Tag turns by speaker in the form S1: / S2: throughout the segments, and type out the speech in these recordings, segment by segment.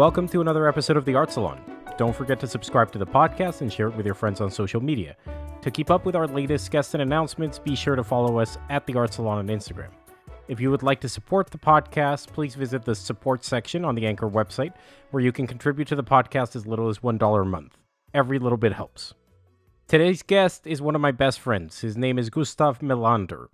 S1: Welcome to another episode of The Art Salon. Don't forget to subscribe to the podcast and share it with your friends on social media. To keep up with our latest guests and announcements, be sure to follow us at The Art Salon on Instagram. If you would like to support the podcast, please visit the support section on the Anchor website, where you can contribute to the podcast as little as $1 a month. Every little bit helps. Today's guest is one of my best friends. His name is Gustav Melander.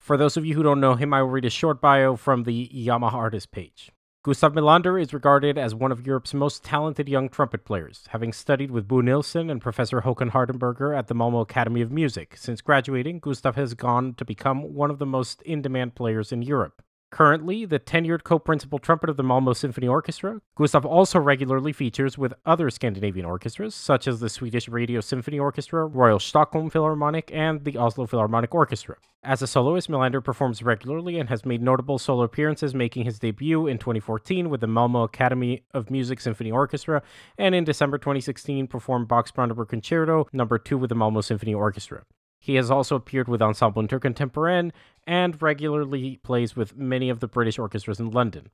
S1: For those of you who don't know him, I will read a short bio from the Yamaha artist page. Gustav Melander is regarded as one of Europe's most talented young trumpet players, having studied with Bo Nilsson and Professor Håkan Hardenberger at the Malmo Academy of Music. Since graduating, Gustav has gone to become one of the most in demand players in Europe. Currently, the tenured co principal trumpet of the Malmo Symphony Orchestra, Gustav also regularly features with other Scandinavian orchestras, such as the Swedish Radio Symphony Orchestra, Royal Stockholm Philharmonic, and the Oslo Philharmonic Orchestra. As a soloist, Melander performs regularly and has made notable solo appearances, making his debut in 2014 with the Malmo Academy of Music Symphony Orchestra, and in December 2016 performed Bach's Brandenburg Concerto No. 2 with the Malmo Symphony Orchestra. He has also appeared with Ensemble Intercontemporain and regularly plays with many of the British orchestras in London.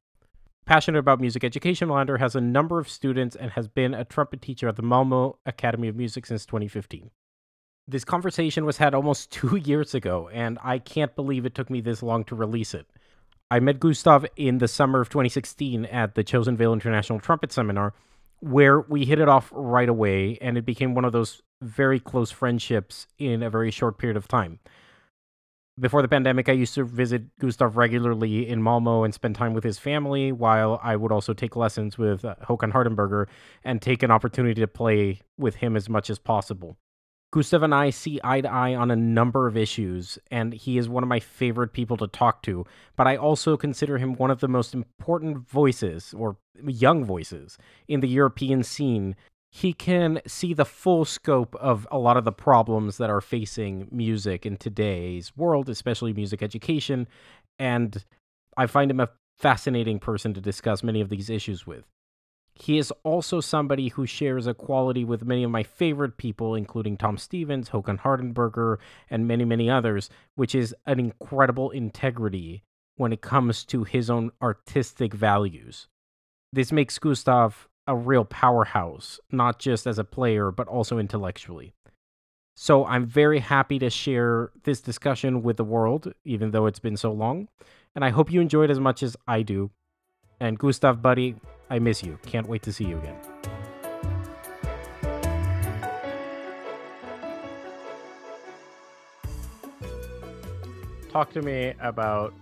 S1: Passionate about music education, Melander has a number of students and has been a trumpet teacher at the Malmo Academy of Music since 2015. This conversation was had almost two years ago, and I can't believe it took me this long to release it. I met Gustav in the summer of 2016 at the Chosen Vale International Trumpet Seminar, where we hit it off right away, and it became one of those very close friendships in a very short period of time. Before the pandemic, I used to visit Gustav regularly in Malmo and spend time with his family, while I would also take lessons with uh, Håkan Hardenberger and take an opportunity to play with him as much as possible. Gustav and I see eye to eye on a number of issues, and he is one of my favorite people to talk to. But I also consider him one of the most important voices, or young voices, in the European scene. He can see the full scope of a lot of the problems that are facing music in today's world, especially music education. And I find him a fascinating person to discuss many of these issues with. He is also somebody who shares a quality with many of my favorite people, including Tom Stevens, Håkan Hardenberger, and many, many others, which is an incredible integrity when it comes to his own artistic values. This makes Gustav a real powerhouse, not just as a player, but also intellectually. So I'm very happy to share this discussion with the world, even though it's been so long. And I hope you enjoyed as much as I do. And Gustav, buddy, I miss you. Can't wait to see you again. Talk to me about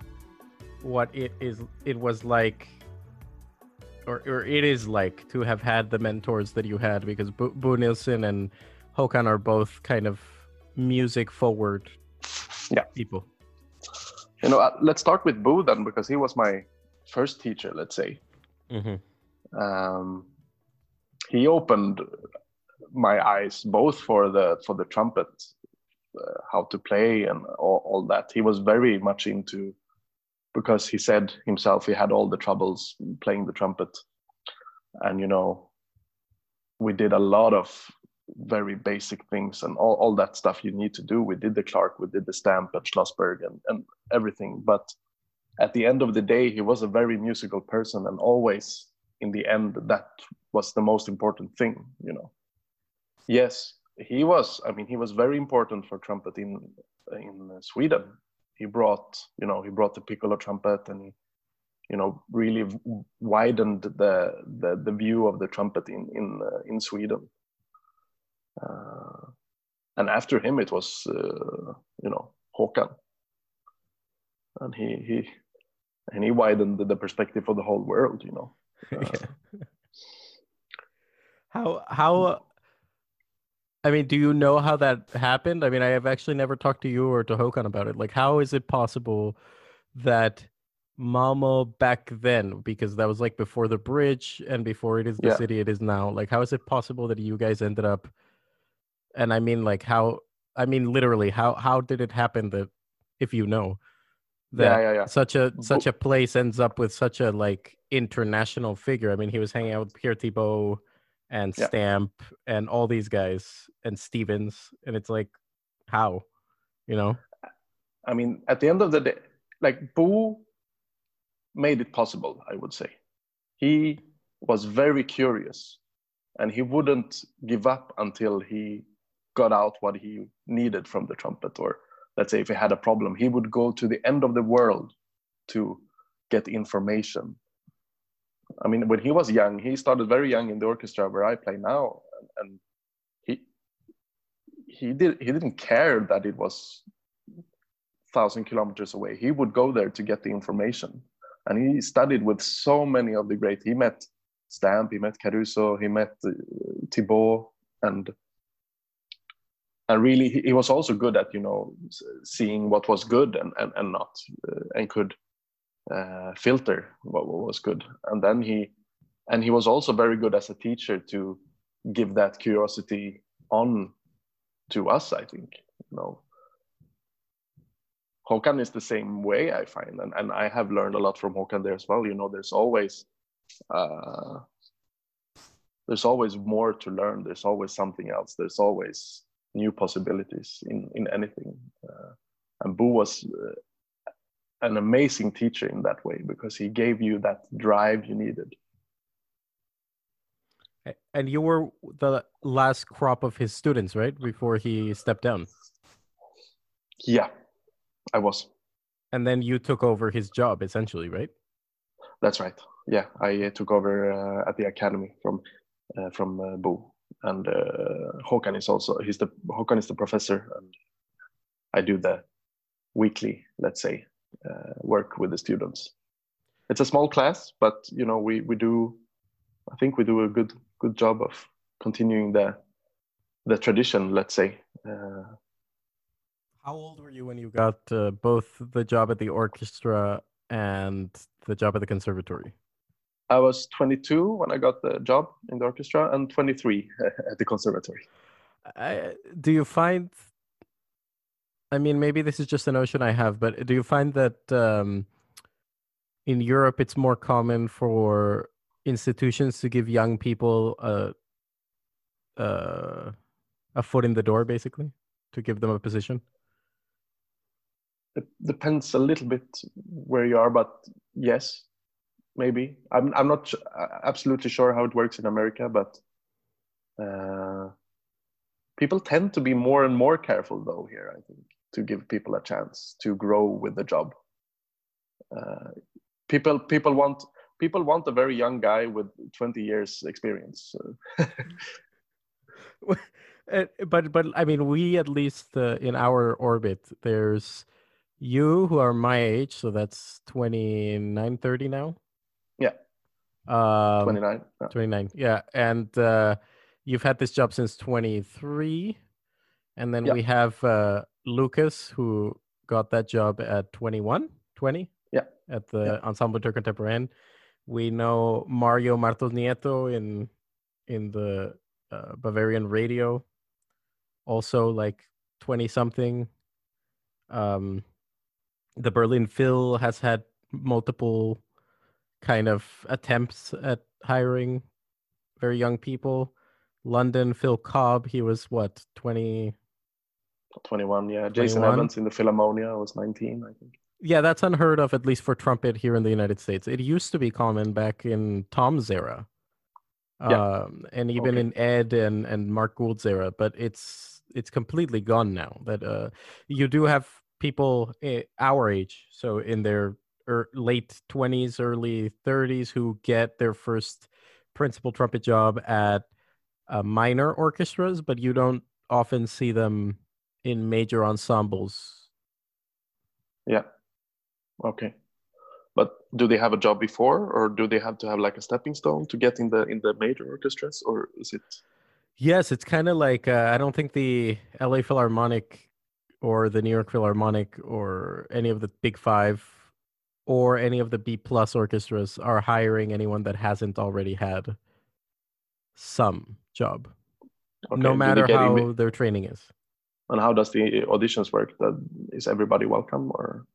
S1: what it is it was like or, or it is like to have had the mentors that you had because Bo, Bo Nilsson and Håkan are both kind of music forward
S2: yeah
S1: people.
S2: You know, uh, let's start with Bo then because he was my first teacher, let's say.
S1: Mm-hmm
S2: um, he opened my eyes both for the for the trumpet, uh, how to play and all, all that. He was very much into because he said himself he had all the troubles playing the trumpet, and you know, we did a lot of very basic things and all, all that stuff you need to do. We did the Clarke we did the stamp at Schlossberg and, and everything. But at the end of the day, he was a very musical person and always in the end that was the most important thing you know. Yes he was i mean he was very important for trumpet in in sweden. He brought you know he brought the piccolo trumpet and he you know really widened the the, the view of the trumpet in in uh, in sweden. Uh, and after him it was uh, you know Håkan. And he he and he widened the perspective for the whole world you know
S1: how how I mean, do you know how that happened? I mean, I have actually never talked to you or to Håkan about it. Like, how is it possible that Malmo back then, because that was like before the bridge and before it is the yeah. city it is now, like, how is it possible that you guys ended up? And I mean, like, how? I mean, literally, how how did it happen that, if you know, that yeah, yeah, yeah. such a such a place ends up with such a like international figure. I mean, he was hanging out with Pierre Thibaud and. Stamp and all these guys and Stevens, and it's like, how, you know?
S2: I mean, at the end of the day, like Bo made it possible. I would say he was very curious and he wouldn't give up until he got out what he needed from the trumpet or let's say if he had a problem he would go to the end of the world to get information. I mean when he was young he started very young in the orchestra where i play now and he he did he didn't care that it was thousand kilometers away. He would go there to get the information. And he studied with so many of the great he met Stamp, he met Caruso, he met uh, Thibaud, and and really he, was also good at you know seeing what was good and and, and not uh, and could uh, filter what, what was good and then he and he was also very good as a teacher to give that curiosity on to us i think you know Håkan is the same way I find, and, and I have learned a lot from Håkan there as well. You know, there's always uh, there's always more to learn. There's always something else. There's always new possibilities in in anything. Uh, and Bo was uh, an amazing teacher in that way because he gave you that drive you needed.
S1: And you were the last crop of his students, right? Before he stepped down.
S2: Yeah, I was.
S1: And then you took over his job, essentially, right?
S2: That's right. Yeah, I uh, took over uh, at the academy from uh, from uh, Bo, and uh, Håkan is also he's the Håkan is the professor, and I do the weekly, let's say, uh, work with the students. It's a small class, but you know we we do, I think we do a good good job of continuing the the tradition, let's say. Uh,
S1: how old were you when you got uh, both the job at the orchestra and the job at the conservatory?
S2: I was 22 when I got the job in the orchestra and 23 at the conservatory.
S1: I, do you find I mean maybe this is just a notion I have but do you find that um, in Europe it's more common for institutions to give young people a uh, a foot in the door basically to give them a position
S2: it depends a little bit where you are, but yes, maybe. I'm I'm not absolutely sure how it works in America, but uh, people tend to be more and more careful though here. I think to give people a chance to grow with the job. Uh, people people want people want a very young guy with 20 years experience.
S1: Uh, but but I mean, we at least uh, in our orbit, there's you who are my age, so that's 29, 30 now.
S2: Yeah.
S1: Um,
S2: 29.
S1: Yeah. 29. Yeah. And uh, you've had this job since 23. And then yeah. we have uh, Lucas, who got that job at 21, 20.
S2: Yeah.
S1: At the yeah. Ensemble Intercontemporain. We know Mario Martos Nieto in in the uh, Bavarian radio, also like 20 something. Um, the Berlin Phil has had multiple kind of attempts at hiring very young people. London, Phil Cobb, he was what, 20?
S2: 21, yeah. 21? Jason Evans in the Philharmonia was 19, I think.
S1: Yeah, that's unheard of, at least for trumpet here in the United States. It used to be common back in Tom's era. Yeah. Um, and even okay. in Ed and, and Mark Gould's era, but it's it's completely gone now. That uh, you do have people our age, so in their er, late 20s, early 30s, who get their first principal trumpet job at uh, minor orchestras, but you don't often see them in major ensembles.
S2: Yeah. Okay. But do they have a job before, or do they have to have like a stepping stone to get in the in the major orchestras, or is it?
S1: Yes, it's kind of like uh, I don't think the LA Philharmonic or the New York Philharmonic or any of the big five or any of the B plus orchestras are hiring anyone that hasn't already had some job, okay. no matter how their training is.
S2: And how does the auditions work? That is everybody welcome or?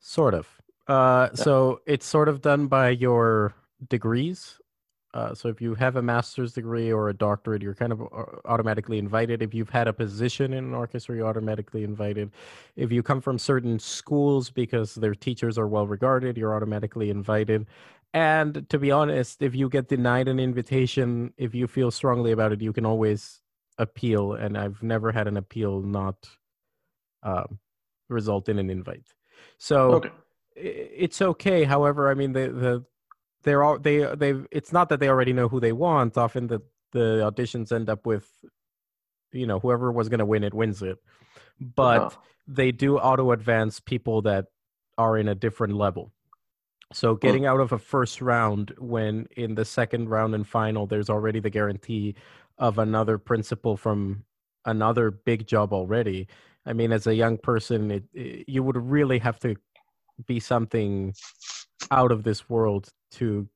S1: Sort of. Uh, yeah. So it's sort of done by your degrees. Uh, so if you have a master's degree or a doctorate, you're kind of uh, automatically invited. If you've had a position in an orchestra, you're automatically invited. If you come from certain schools because their teachers are well regarded, you're automatically invited. and to be honest, if you get denied an invitation, if you feel strongly about it, you can always appeal. And I've never had an appeal not um, result in an invite. So
S2: Okay.
S1: it's okay. However, I mean the the they're all they they've it's not that they already know who they want. Often the the auditions end up with you know whoever was going to win it wins it, but
S2: Uh-huh.
S1: they do auto advance people that are in a different level. So getting out of a first round when in the second round and final there's already the guarantee of another principal from another big job already. I mean, as a young person, it, it, you would really have to be something out of this world to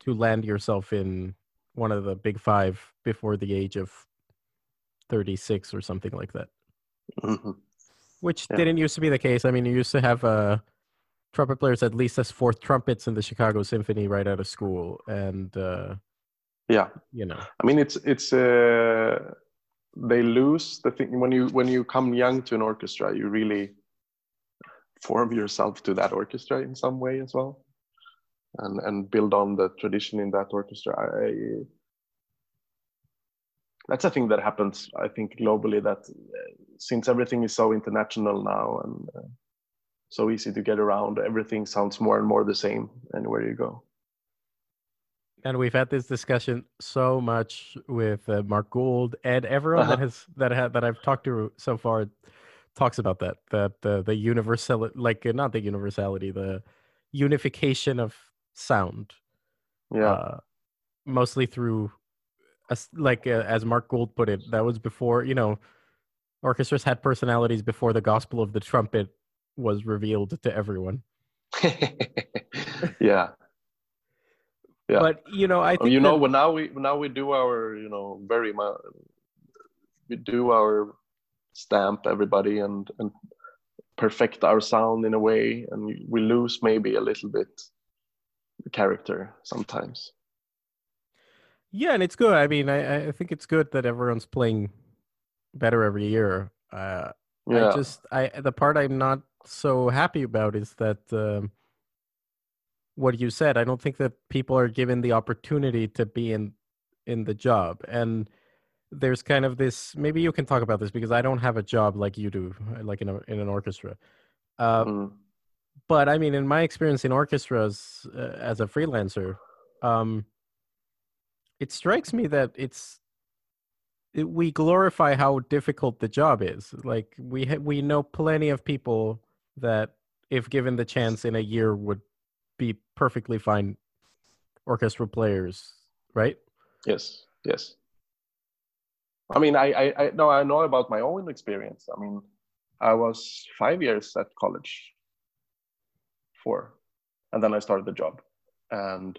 S1: to land yourself in one of the big five before the age of 36 or something like that
S2: Mhm.
S1: which
S2: Yeah.
S1: didn't used to be the case i mean you used to have uh trumpet players at least as fourth trumpets in the chicago symphony right out of school and uh
S2: Yeah.
S1: you know
S2: I mean, it's it's uh, they lose the thing when you when you come young to an orchestra, you really form yourself to that orchestra in some way as well, and and build on the tradition in that orchestra. I, that's a thing that happens, I think, globally. That uh, since everything is so international now and uh, so easy to get around, everything sounds more and more the same anywhere you go.
S1: and we've had this discussion so much with uh, Mark Gould and everyone that
S2: Uh-huh.
S1: has that ha- that I've talked to so far talks about that that uh, the universal like uh, not the universality the unification of sound
S2: Yeah.
S1: uh, mostly through as like uh, as Mark Gould put it that was before you know orchestras had personalities before the gospel of the trumpet was revealed to everyone
S2: yeah. Yeah.
S1: but you know I think
S2: you know
S1: that-
S2: when now we now we do our you know very much we do our stamp everybody and and perfect our sound in a way and we lose maybe a little bit the character sometimes
S1: Yeah, and it's good. I mean, I, I think it's good that everyone's playing better every year. Uh,
S2: yeah
S1: I just, I the part I'm not so happy about is that um, what you said. I don't think that people are given the opportunity to be in in the job, and there's kind of this. Maybe you can talk about this because I don't have a job like you do, like in a, in an orchestra. Uh,
S2: Mm.
S1: but I mean, in my experience in orchestras uh, as a freelancer, um, it strikes me that it's it, we glorify how difficult the job is. Like we ha- we know plenty of people that, if given the chance in a year, would be perfectly fine orchestral players, right?
S2: yes yes i mean I, I i no i know about my own experience. I mean i was five years at college. Four. And then i started the job. And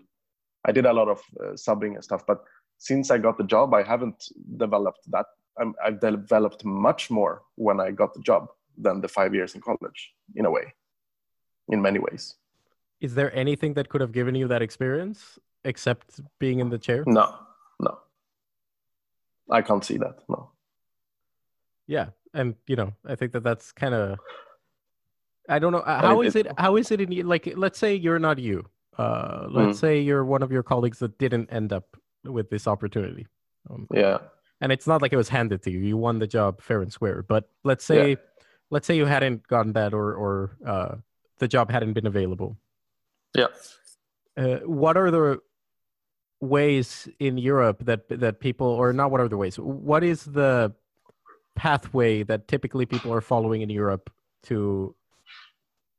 S2: i did a lot of uh, subbing and stuff but since i got the job i haven't developed that. I'm, i've developed much more when i got the job than the five years in college in a way in many ways.
S1: Is there anything that could have given you that experience except being in the chair?
S2: no i can't see that no
S1: Yeah, and you know, I think that that's kind of. I don't know. uh, How
S2: it-
S1: is it? How is it in you? Like, let's say you're not you. Uh, let's
S2: Mm.
S1: say you're one of your colleagues that didn't end up with this opportunity, um,
S2: yeah
S1: and it's not like it was handed to you. You won the job fair and square. But let's say, let's say you hadn't gotten that, or or uh, the job hadn't been available.
S2: yeah
S1: Uh, what are the ways in Europe that that people, or not? What are the ways? What is the pathway that typically people are following in Europe to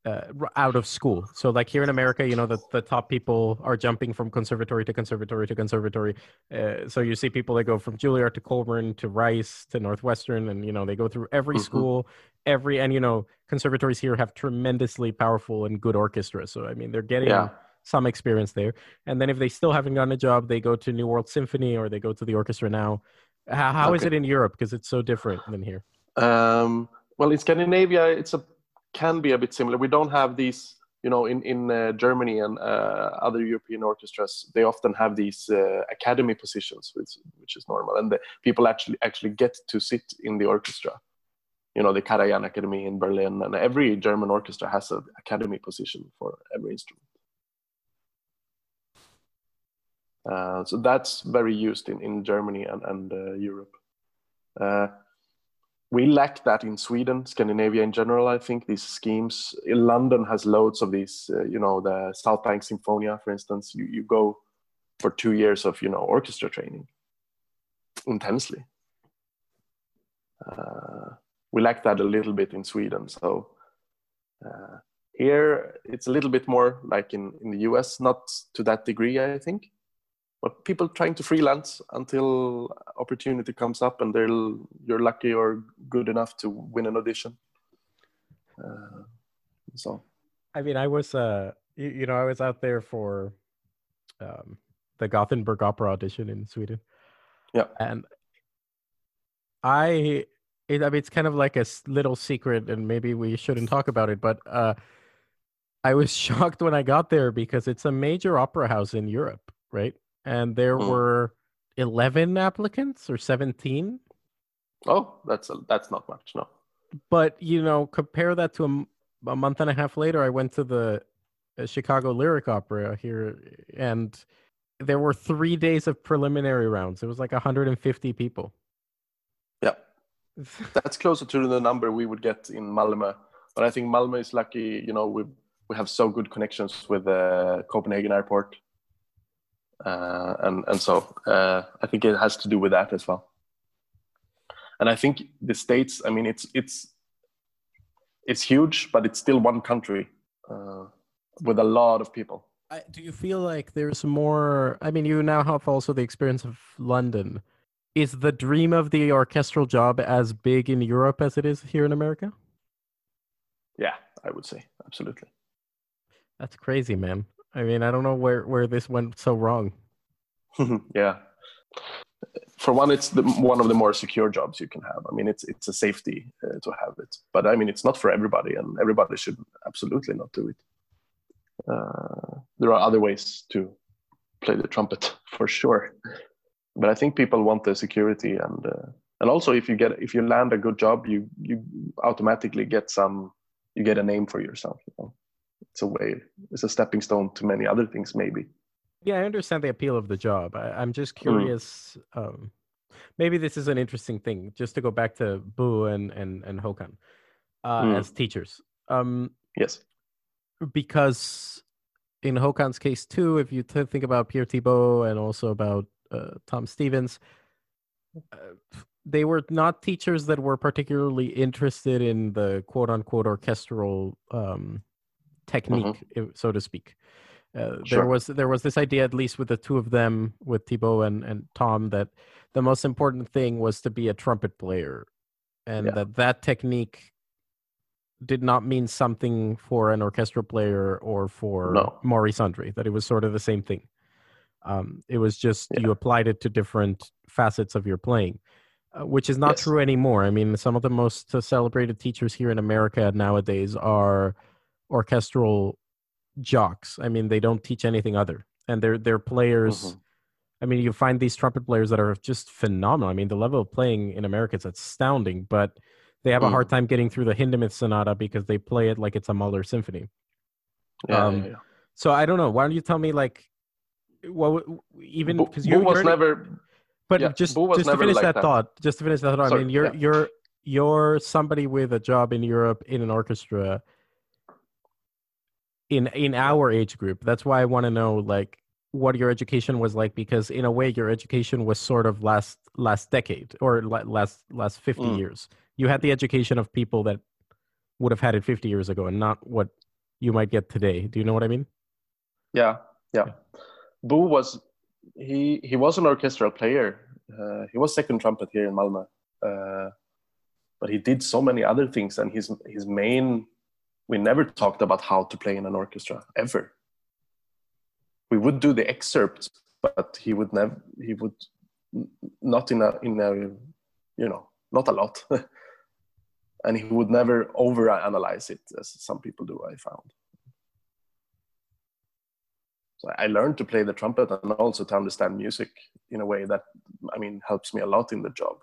S1: uh, out of school? So, like here in America, you know, the the top people are jumping from conservatory to conservatory to conservatory. Uh, so you see people that go from Juilliard to Colburn to Rice to Northwestern, and you know they go through every
S2: Mhm.
S1: school, every and you know conservatories here have tremendously powerful and good orchestras. So I mean, they're getting
S2: yeah
S1: some experience there. And then if they still haven't gotten a job, they go to New World Symphony or they go to the orchestra now. How, how is
S2: Okay.
S1: it in Europe? Because it's so different than here.
S2: Um, well, in Scandinavia, it's a can be a bit similar. We don't have these, you know, in in uh, Germany and uh, other European orchestras. They often have these uh, academy positions, which which is normal, and the people actually actually get to sit in the orchestra. You know, the Karajan Academy in Berlin, and every German orchestra has an academy position for every instrument. Uh, so that's very used in, in Germany and, and uh, Europe. Uh, we lack that in Sweden, Scandinavia in general. I think these schemes. London has loads of these. Uh, you know, the South Bank Sinfonia, for instance. You you go for two years of you know orchestra training intensely. Uh, we lack that a little bit in Sweden. So here it's a little bit more like in in the US, not to that degree, I think but people trying to freelance until opportunity comes up and they're you're lucky or good enough to win an audition uh, so
S1: i mean i was uh you, you, know i was out there for um the gothenburg opera audition in sweden
S2: yeah
S1: and i it, I mean, it's kind of like a little secret, and maybe we shouldn't talk about it. But uh, I was shocked when I got there because it's a major opera house in Europe, right? And there mm. were 11 applicants or 17
S2: oh that's a, that's not much no.
S1: But you know compare that to a, a month and a half later i went to the uh, chicago lyric opera here and there were three days of preliminary rounds. It was like 150 people.
S2: Yeah. That's closer to the number we would get in malmö but i think malmö is lucky you know we we have so good connections with the uh, copenhagen airport uh, and and so uh, I think it has to do with that as well. And I think the states, I mean, it's it's it's huge, but it's still one country uh, with a lot of people.
S1: I, do you feel like there's more? I mean, you now have also the experience of London. Is the dream of the orchestral job as big in Europe as it is here in America?
S2: Yeah, I would say absolutely.
S1: That's crazy, man. I mean, I don't know where where this went so wrong.
S2: yeah. For one, it's the, one of the more secure jobs you can have. I mean, it's it's a safety uh, to have it, but I mean, it's not for everybody, and everybody should absolutely not do it. Uh, there are other ways to play the trumpet for sure, but I think people want the security and uh, and also if you get if you land a good job, you you automatically get some you get a name for yourself. You know? It's a way it's a stepping stone to many other things maybe
S1: yeah i understand the appeal of the job I, am just mm. curious mm. um, maybe this is an interesting thing just to go back to Bo and and and Håkan uh, mm. as teachers um,
S2: yes
S1: because in Håkan's case too if you t- think about Pierre Thibaud and also about uh, Tom Stevens uh, they were not teachers that were particularly interested in the quote unquote orchestral um, technique, mm-hmm. so to speak. Uh, sure. There was there was this idea, at least with the two of them, with Thibaud and, and Tom, that the most important thing was to be a trumpet player, and yeah. that that technique did not mean something for an orchestra player or for no. Maurice Andre. That it was sort of the same thing. Um, it was just yeah. you applied it to different facets of your playing, uh, which is not yes. true anymore. I mean, some of the most celebrated teachers here in America nowadays are orchestral jocks. I mean, they don't teach anything other, and they're they're players. Mm-hmm. I mean, you find these trumpet players that are just phenomenal. I mean, the level of playing in America is astounding, but they have mm. a hard mm. time getting through the Hindemith Sonata because they play it like it's a Mahler symphony.
S2: Yeah, um, yeah, yeah.
S1: So I don't know. Why don't you tell me, like, what even
S2: because you was never.
S1: But yeah, just just to finish like that, that, thought, just to finish that thought. Sorry, I mean, you're you're you're somebody with a job in Europe in an orchestra in in our age group. That's why i want to know like what your education was like because in a way your education was sort of last last decade or last last 50 mm. years. You had the education of people that would have had it 50 years ago and not what you might get today. Do you know what i mean?
S2: Yeah yeah, yeah. Bo was he he was an orchestral player. Uh, he was second trumpet here in malmö. Uh, but he did so many other things and his his main we never talked about how to play in an orchestra ever. We would do the excerpts, but he would never. He would not in a in a you know not a lot, and he would never over analyze it as some people do. I found. So I learned to play the trumpet and also to understand music in a way that I mean helps me a lot in the job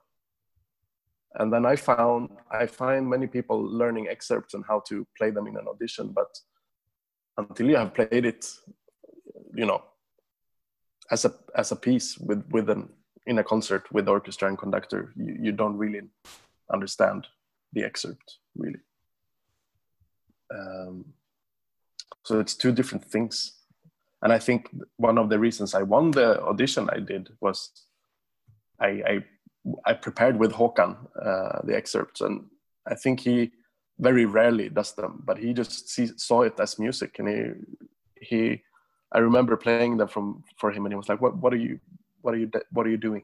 S2: and then i found i find many people learning excerpts and how to play them in an audition but until you have played it you know as a as a piece with with an in a concert with orchestra and conductor, you, you don't really understand the excerpt really. Um, so it's two different things, and I think one of the reasons I won the audition I did was I I, I prepared with Håkan uh, the excerpts, and I think he very rarely does them, but he just saw it as music, and he he I remember playing them from for him, and he was like, "What what are you what are you what are you doing?"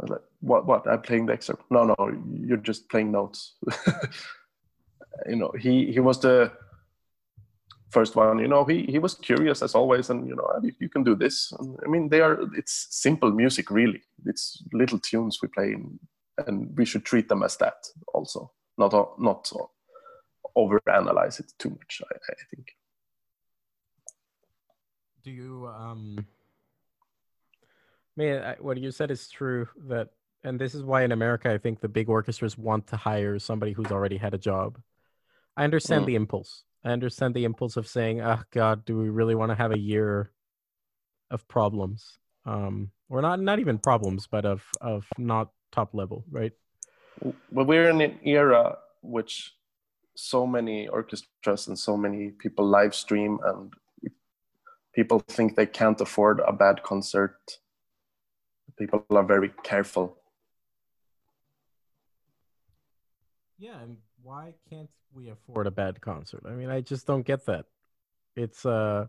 S2: I was like, "What what? I'm playing the excerpt." No, no, you're just playing notes. you know, he he was the first one. You know, he he was curious as always, and you know, you can do this. And, I mean, they are it's simple music, really. It's little tunes we play, and we should treat them as that also, not not over analyze it too much. I, I think
S1: do you um I, what you said is true that and this is why in america i think the big orchestras want to hire somebody who's already had a job i understand mm. the impulse i understand the impulse of saying oh god do we really want to have a year of problems? Um or not not even problems but of of not top level right?
S2: Well we're in an era which so many orchestras and so many people live stream and people think they can't afford a bad concert. People are very careful.
S1: Yeah and why can't we afford a bad concert? I mean i just don't get that. It's uh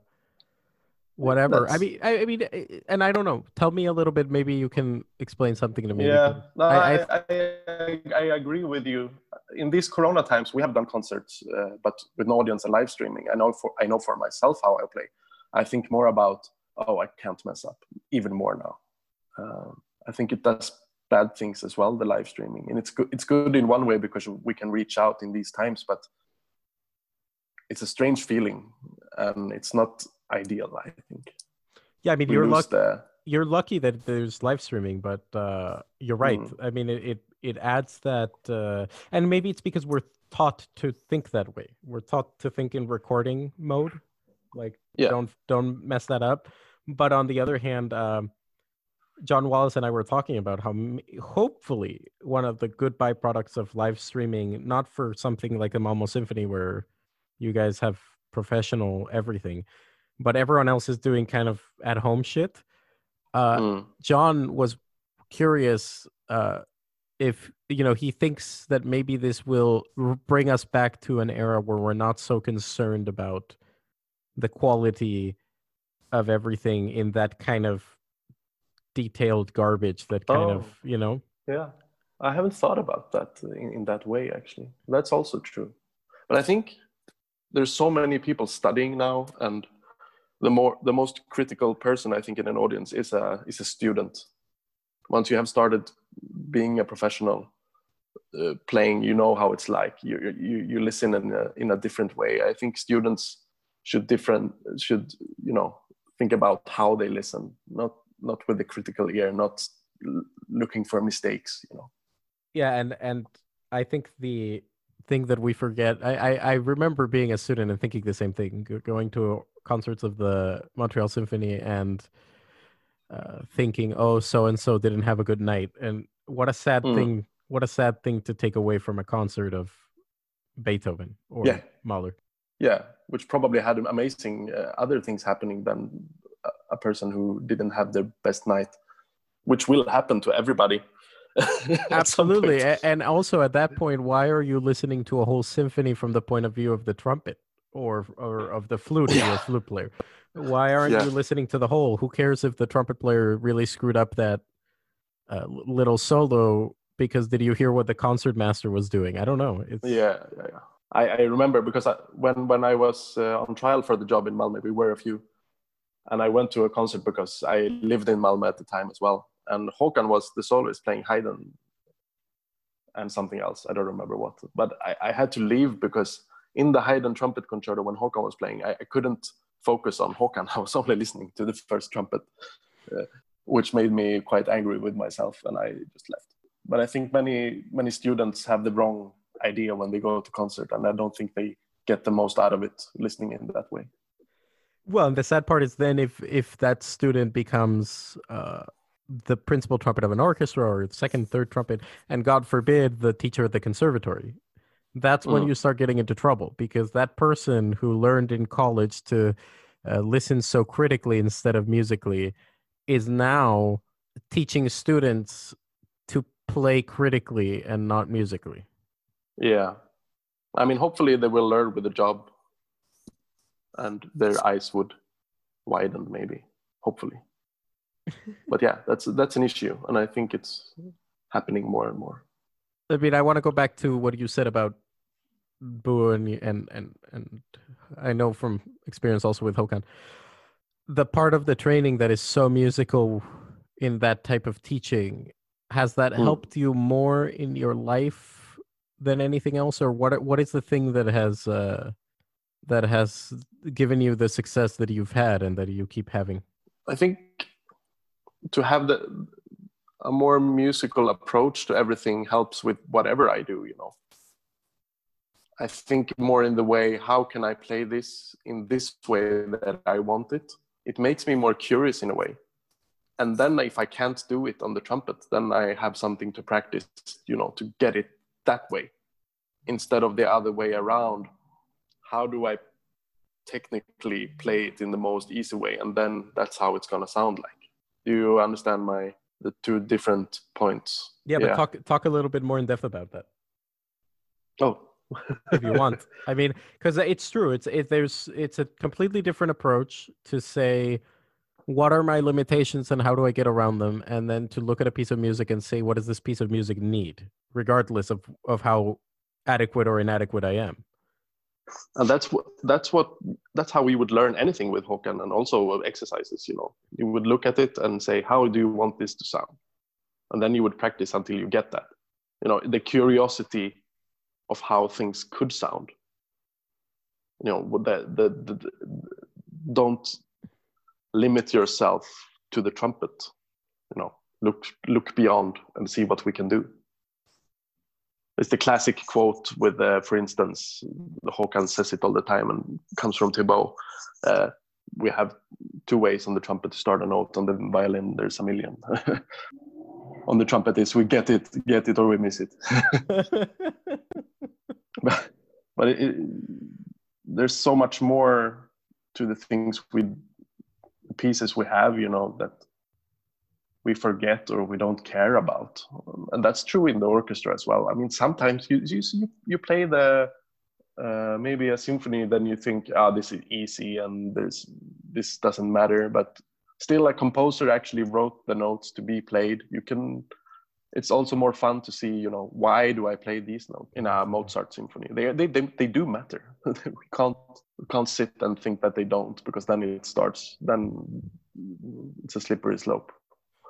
S1: whatever. That's... i mean I, I, mean and i don't know. Tell me a little bit. Maybe you can explain something to me.
S2: Yeah. No, I, I, I, I, agree with you. In these corona times we have done concerts uh, but with no audience and live streaming. I know for i know for myself how i play. I think more about, oh, I can't mess up even more now. Uh, I think it does bad things as well, the live streaming. And it's good, it's good in one way because we can reach out in these times, but it's a strange feeling and it's not ideal, I think.
S1: Yeah, I mean, we you're lucky. The... You're lucky that there's live streaming, but uh, you're right. Mm. I mean, it, it it adds that, uh, and maybe it's because we're taught to think that way. We're taught to think in recording mode, like yeah. don't don't mess that up. But on the other hand, um, John Wallace and I were talking about how hopefully one of the good byproducts of live streaming, not for something like the Malmo Symphony where you guys have professional everything, but everyone else is doing kind of at home shit. Uh, mm. John was curious uh, if you know he thinks that maybe this will bring us back to an era where we're not so concerned about the quality of everything in that kind of detailed garbage that kind oh, of you know?
S2: Yeah. I haven't thought about that in, in that way actually. That's also true. But i think there's so many people studying now and the more the most critical person i think in an audience is a is a student. Once you have started being a professional uh, playing you know how it's like. You you you listen in a, in a different way. I think students should different should you know think about how they listen not not with a critical ear not looking for mistakes you know
S1: yeah and and i think the thing that we forget I, I, I remember being a student and thinking the same thing going to concerts of the montreal symphony and uh, thinking oh so and so didn't have a good night and what a sad mm. thing what a sad thing to take away from a concert of beethoven or yeah. mahler
S2: yeah which probably had amazing uh, other things happening than a person who didn't have their best night which will happen to everybody.
S1: Absolutely. and also at that point why are you listening to a whole symphony from the point of view of the trumpet or or of the flute yeah. or flute player? Why aren't yeah. you listening to the whole? Who cares if the trumpet player really screwed up that uh, little solo because did you hear what the concert master was doing? I don't know.
S2: It's yeah yeah, yeah. I, I remember because I, when when I was uh, on trial for the job in Malmö, we were a few, and I went to a concert because I lived in Malmö at the time as well. And Håkan was the soloist playing Haydn and something else. I don't remember what, but I, I had to leave because in the Haydn trumpet concerto when Håkan was playing, I, I couldn't focus on Håkan. I was only listening to the first trumpet, uh, which made me quite angry with myself, and I just left. But I think many many students have the wrong idea when they go to concert and i don't think they get the most out of it listening in that way
S1: Well, and the sad part is then if if that student becomes uh, the principal trumpet of an orchestra or the second, third trumpet, and God forbid the teacher at the conservatory, that's when
S2: Mm.
S1: you start getting into trouble because that person who learned in college to uh, listen so critically instead of musically is now teaching students to play critically and not musically.
S2: Yeah. I mean, hopefully they will learn with the job and their eyes would widen, maybe, hopefully. but yeah, that's that's an issue. And I think it's happening more and more.
S1: I mean, I want to go back to what you said about Bo and and and and I know from experience also with Håkan, the part of the training that is so musical in that type of teaching has that
S2: Mm.
S1: helped you more in your life than anything else, or what? What is the thing that has uh, that has given you the success that you've had and that you keep having?
S2: I think to have the a more musical approach to everything helps with whatever I do, you know. I think more in the way how can I play this in this way that I want it. It makes me more curious in a way. And then if I can't do it on the trumpet, then I have something to practice, you know, to get it that way instead of the other way around. How do I technically play it in the most easy way? And then that's how it's gonna sound like. Do you understand my the two different points?
S1: Yeah, but talk talk a little bit more in depth about that.
S2: Oh,
S1: if you want. I mean, because it's true. It's it, there's it's a completely different approach to say what are my limitations and how do I get around them, and then to look at a piece of music and say what does this piece of music need, regardless of of how adequate or inadequate I am.
S2: And that's what that's what that's how we would learn anything with Håkan and also exercises. You know, you would look at it and say, how do you want this to sound, and then you would practice until you get that. You know, the curiosity of how things could sound. You know, the, the, the, the don't limit yourself to the trumpet. You know, look look beyond and see what we can do. It's the classic quote with, uh, for instance, Håkan says it all the time and comes from Thibaud. Uh, we have two ways on the trumpet to start a note. On the violin, there's a million. on the trumpet is we get it, get it, or we miss it. but but it, it, there's so much more to the things we the pieces we have you know that we forget or we don't care about. And that's true in the orchestra as well. I mean sometimes you you, you play the uh, maybe a symphony then you think ah this is easy and there's this doesn't matter. But still a composer actually wrote the notes to be played. You can it's also more fun to see you know why do i play these notes in a mozart symphony? They they they, they do matter. We can't we can't sit and think that they don't because then it starts then it's a slippery slope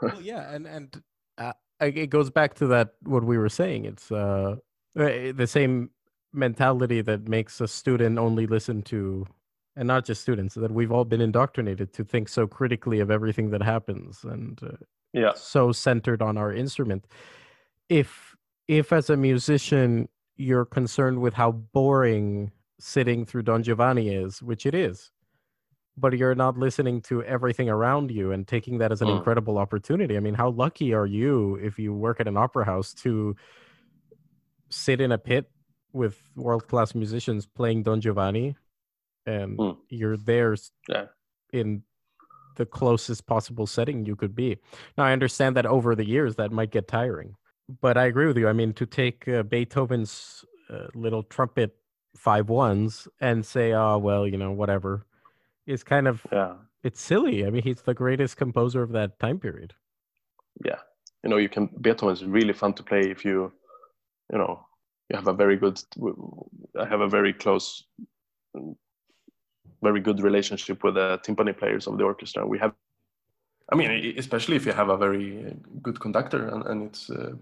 S1: well, yeah and and uh, it goes back to that what we were saying. It's uh the same mentality that makes a student only listen to and not just students that we've all been indoctrinated to think so critically of everything that happens and uh,
S2: yeah.
S1: so centered on our instrument. If if as a musician you're concerned with how boring sitting through don giovanni is which it is but you're not listening to everything around you and taking that as an
S2: Mm.
S1: incredible opportunity i mean how lucky are you if you work at an opera house to sit in a pit with world class musicians playing don giovanni and
S2: Mm.
S1: you're there
S2: Yeah.
S1: in the closest possible setting you could be. Now, I understand that over the years that might get tiring, but I agree with you. I mean, to take uh, Beethoven's uh, little trumpet five ones and say, oh, well, you know, whatever, is kind of,
S2: yeah
S1: it's silly. I mean, he's the greatest composer of that time period.
S2: yeah you know you can beethoven is really fun to play if you you know you have a very good i have a very close very good relationship with the timpani players of the orchestra we have i mean especially if you have a very good conductor and, and it's uh,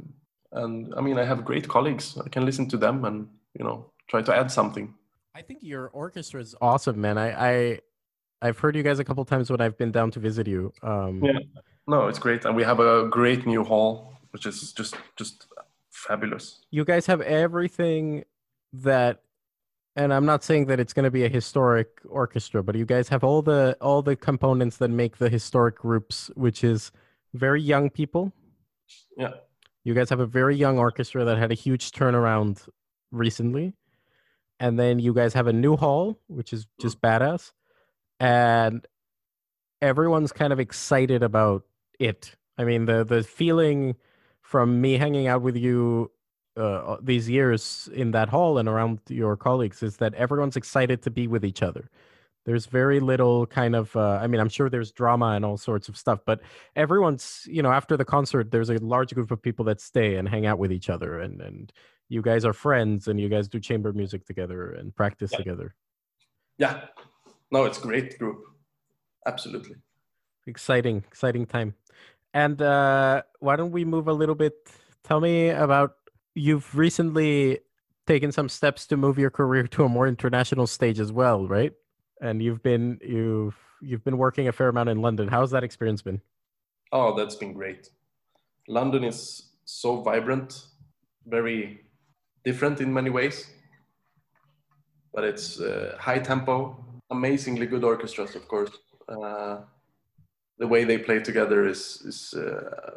S2: and i mean i have great colleagues i can listen to them and you know try to add something
S1: I think your orchestra is awesome, man. I, I I've heard you guys a couple times when I've been down to visit you. Um,
S2: Yeah. no it's great and we have a great new hall which is just just fabulous
S1: you guys have everything that and I'm not saying that it's going to be a historic orchestra, but you guys have all the all the components that make the historic groups, which is very young people.
S2: Yeah.
S1: You guys have a very young orchestra that had a huge turnaround recently. And then you guys have a new hall, which is just badass. And everyone's kind of excited about it. I mean, the the feeling from me hanging out with you uh, these years in that hall and around your colleagues is that everyone's excited to be with each other. There's very little kind of, uh, I mean, I'm sure there's drama and all sorts of stuff, but everyone's, you know, after the concert, there's a large group of people that stay and hang out with each other. And, and you guys are friends and you guys do chamber music together and practice
S2: yeah.
S1: together.
S2: Yeah. No, it's great group. Absolutely.
S1: Exciting, exciting time. And uh, why don't we move a little bit? Tell me about you've recently taken some steps to move your career to a more international stage as well, right? And you've been you've you've been working a fair amount in London. How's that experience been?
S2: Oh, that's been great. London is so vibrant, very different in many ways, but it's uh, high tempo, amazingly good orchestras, of course. Uh, the way they play together is is uh,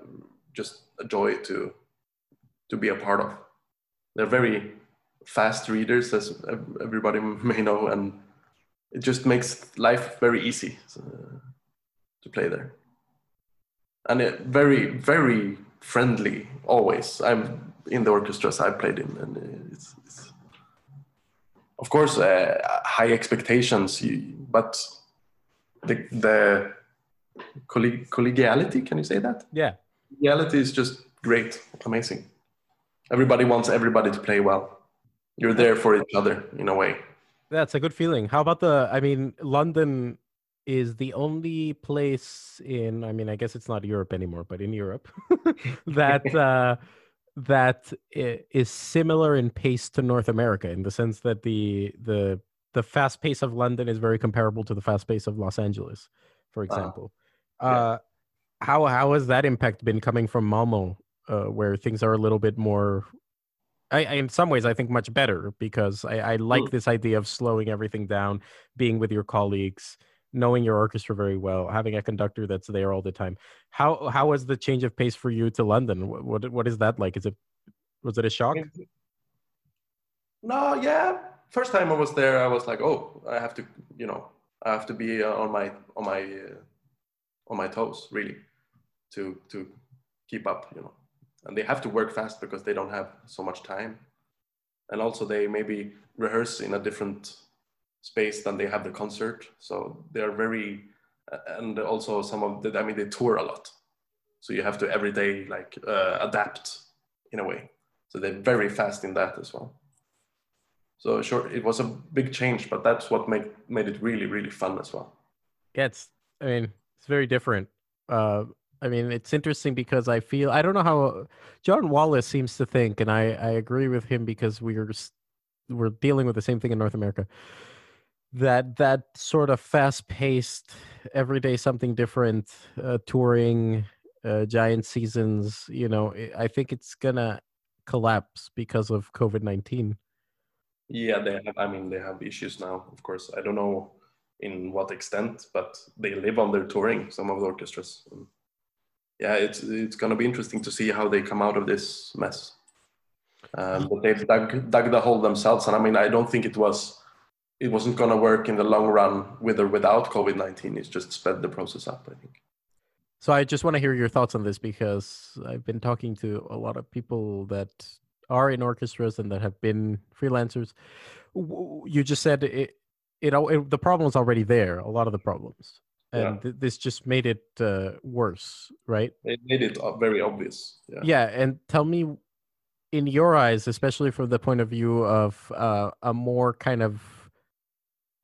S2: just a joy to to be a part of. They're very fast readers, as everybody may know, and it just makes life very easy uh, to play there. And it, very, very friendly always. I'm in the orchestras I've played in, and of course uh, high expectations, but the the collegiality. Can you say that?
S1: Yeah,
S2: collegiality is just great, amazing everybody wants everybody to play well. You're there for each other in a way.
S1: That's a good feeling. How about the? I mean, London is the only place in. I mean, I guess it's not Europe anymore, but in Europe, that uh, that is similar in pace to North America, in the sense that the the the fast pace of London is very comparable to the fast pace of Los Angeles, for uh-huh. example. Uh, yeah. uh, how how has that impact been coming from Malmo uh, where things are a little bit more I, I, in some ways i think much better because i, I like mm. this idea of slowing everything down being with your colleagues knowing your orchestra very well having a conductor that's there all the time. How how was the change of pace for you to london? What what, what is that like? Is it was it a shock?
S2: No yeah. First time i was there i was like oh i have to you know i have to be uh, on my on my uh, on my toes really to to keep up you know. And they have to work fast because they don't have so much time. And also they maybe rehearse in a different space than they have the concert. So they're very and also some of the i mean they tour a lot. So you have to every day like uh, adapt in a way. So they're very fast in that as well. So sure it was a big change but that's what made made it really really fun as well.
S1: Yeah it's i mean it's very different. Uh I mean, it's interesting because I feel I don't know how John Wallace seems to think, and I I agree with him because we're we're dealing with the same thing in North America. That that sort of fast paced, everyday something different, uh, touring, uh, giant seasons. You know, I think it's gonna collapse because of COVID nineteen.
S2: Yeah, they have. I mean, they have issues now. Of course, I don't know in what extent, but they live on their touring. Some of the orchestras yeah, it's it's to be interesting to see how they come out of this mess. Um, but they've dug, dug the hole themselves, and I mean, I don't think it was it wasn't going to work in the long run with or without COVID nineteen. It's just sped the process up, I think.
S1: So I just want to hear your thoughts on this because I've been talking to a lot of people that are in orchestras and that have been freelancers. You just said it, it, it the problem is already there. A lot of the problems and yeah. th- this just made it uh, worse right
S2: it made it very obvious
S1: yeah. yeah and tell me in your eyes especially from the point of view of uh, a more kind of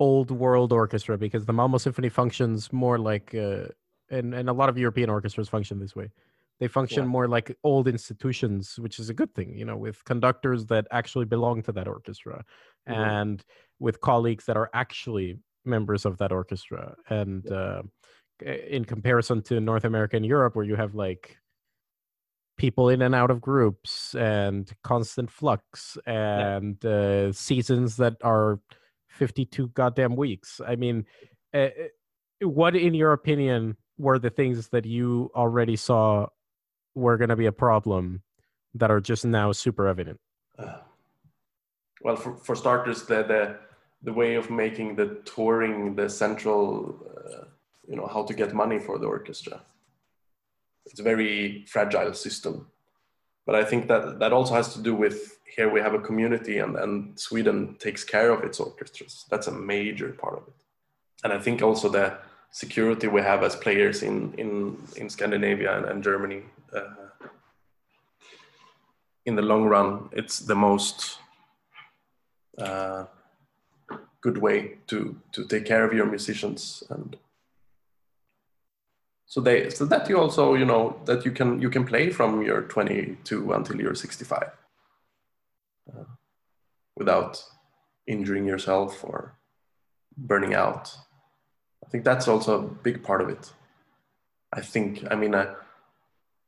S1: old world orchestra because the malmo symphony functions more like uh, and, and a lot of european orchestras function this way they function yeah. more like old institutions which is a good thing you know with conductors that actually belong to that orchestra mm-hmm. and with colleagues that are actually members of that orchestra and uh, in comparison to north america and europe where you have like people in and out of groups and constant flux and uh, seasons that are 52 goddamn weeks. I mean, uh, what, in your opinion, were the things that you already saw were going to be a problem that are just now super evident?
S2: Well, for, for starters, the, the the way of making the touring the central, uh, you know, how to get money for the orchestra. It's a very fragile system, but I think that that also has to do with here we have a community and, and Sweden takes care of its orchestras. That's a major part of it. And I think also the security we have as players in, in, in Scandinavia and, and Germany, uh, in the long run, it's the most uh, good way to to take care of your musicians and so they so that you also you know that you can you can play from your 22 until you're 65 uh, without injuring yourself or burning out. I think that's also a big part of it. I think i mean i,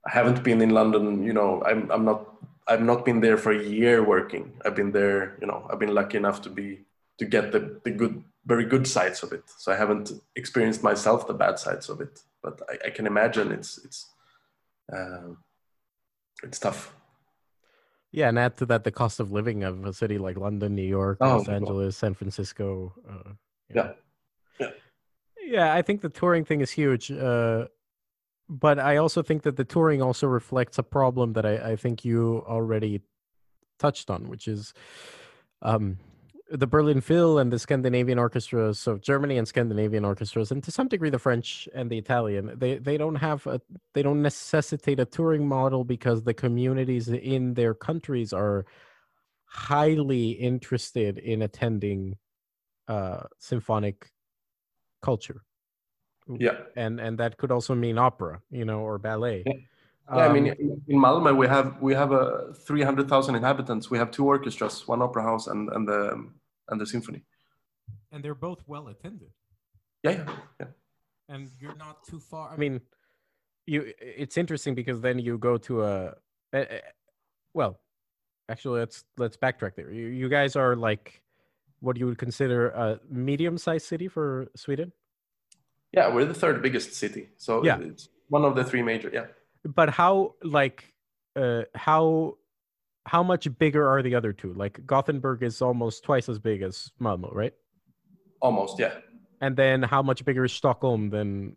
S2: I haven't been in london you know i'm, I'm not i've not been there for a year working. I've been there you know i've been lucky enough to be to get the, the good very good sides of it. So i haven't experienced myself the bad sides of it but i, I can imagine it's it's uh, it's tough
S1: yeah and add to that the cost of living of a city like london new york oh, los angeles san francisco uh,
S2: yeah.
S1: yeah. Yeah i think the touring thing is huge uh, but i also think that the touring also reflects a problem that i, I think you already touched on which is um, the Berlin Phil and the Scandinavian orchestras, so Germany and Scandinavian orchestras, and to some degree the French and the Italian, they they don't have a they don't necessitate a touring model because the communities in their countries are highly interested in attending uh, symphonic culture.
S2: Yeah,
S1: and and that could also mean opera, you know, or ballet.
S2: Yeah. Yeah, I mean, um, in Malmö we have we have a three hundred thousand inhabitants. We have two orchestras, one opera house and and the and the symphony.
S1: And they're both well attended.
S2: Yeah, yeah, yeah.
S1: And you're not too far. I mean, you. It's interesting because then you go to a, a, a well, actually, let's let's backtrack there. You you guys are like what you would consider a medium-sized city for Sweden.
S2: Yeah, we're the third biggest city, so yeah. it's one of the three major. Yeah
S1: but how like uh how how much bigger are the other two? Like Gothenburg is almost twice as big as Malmo, right?
S2: Almost, yeah.
S1: And then how much bigger is Stockholm than?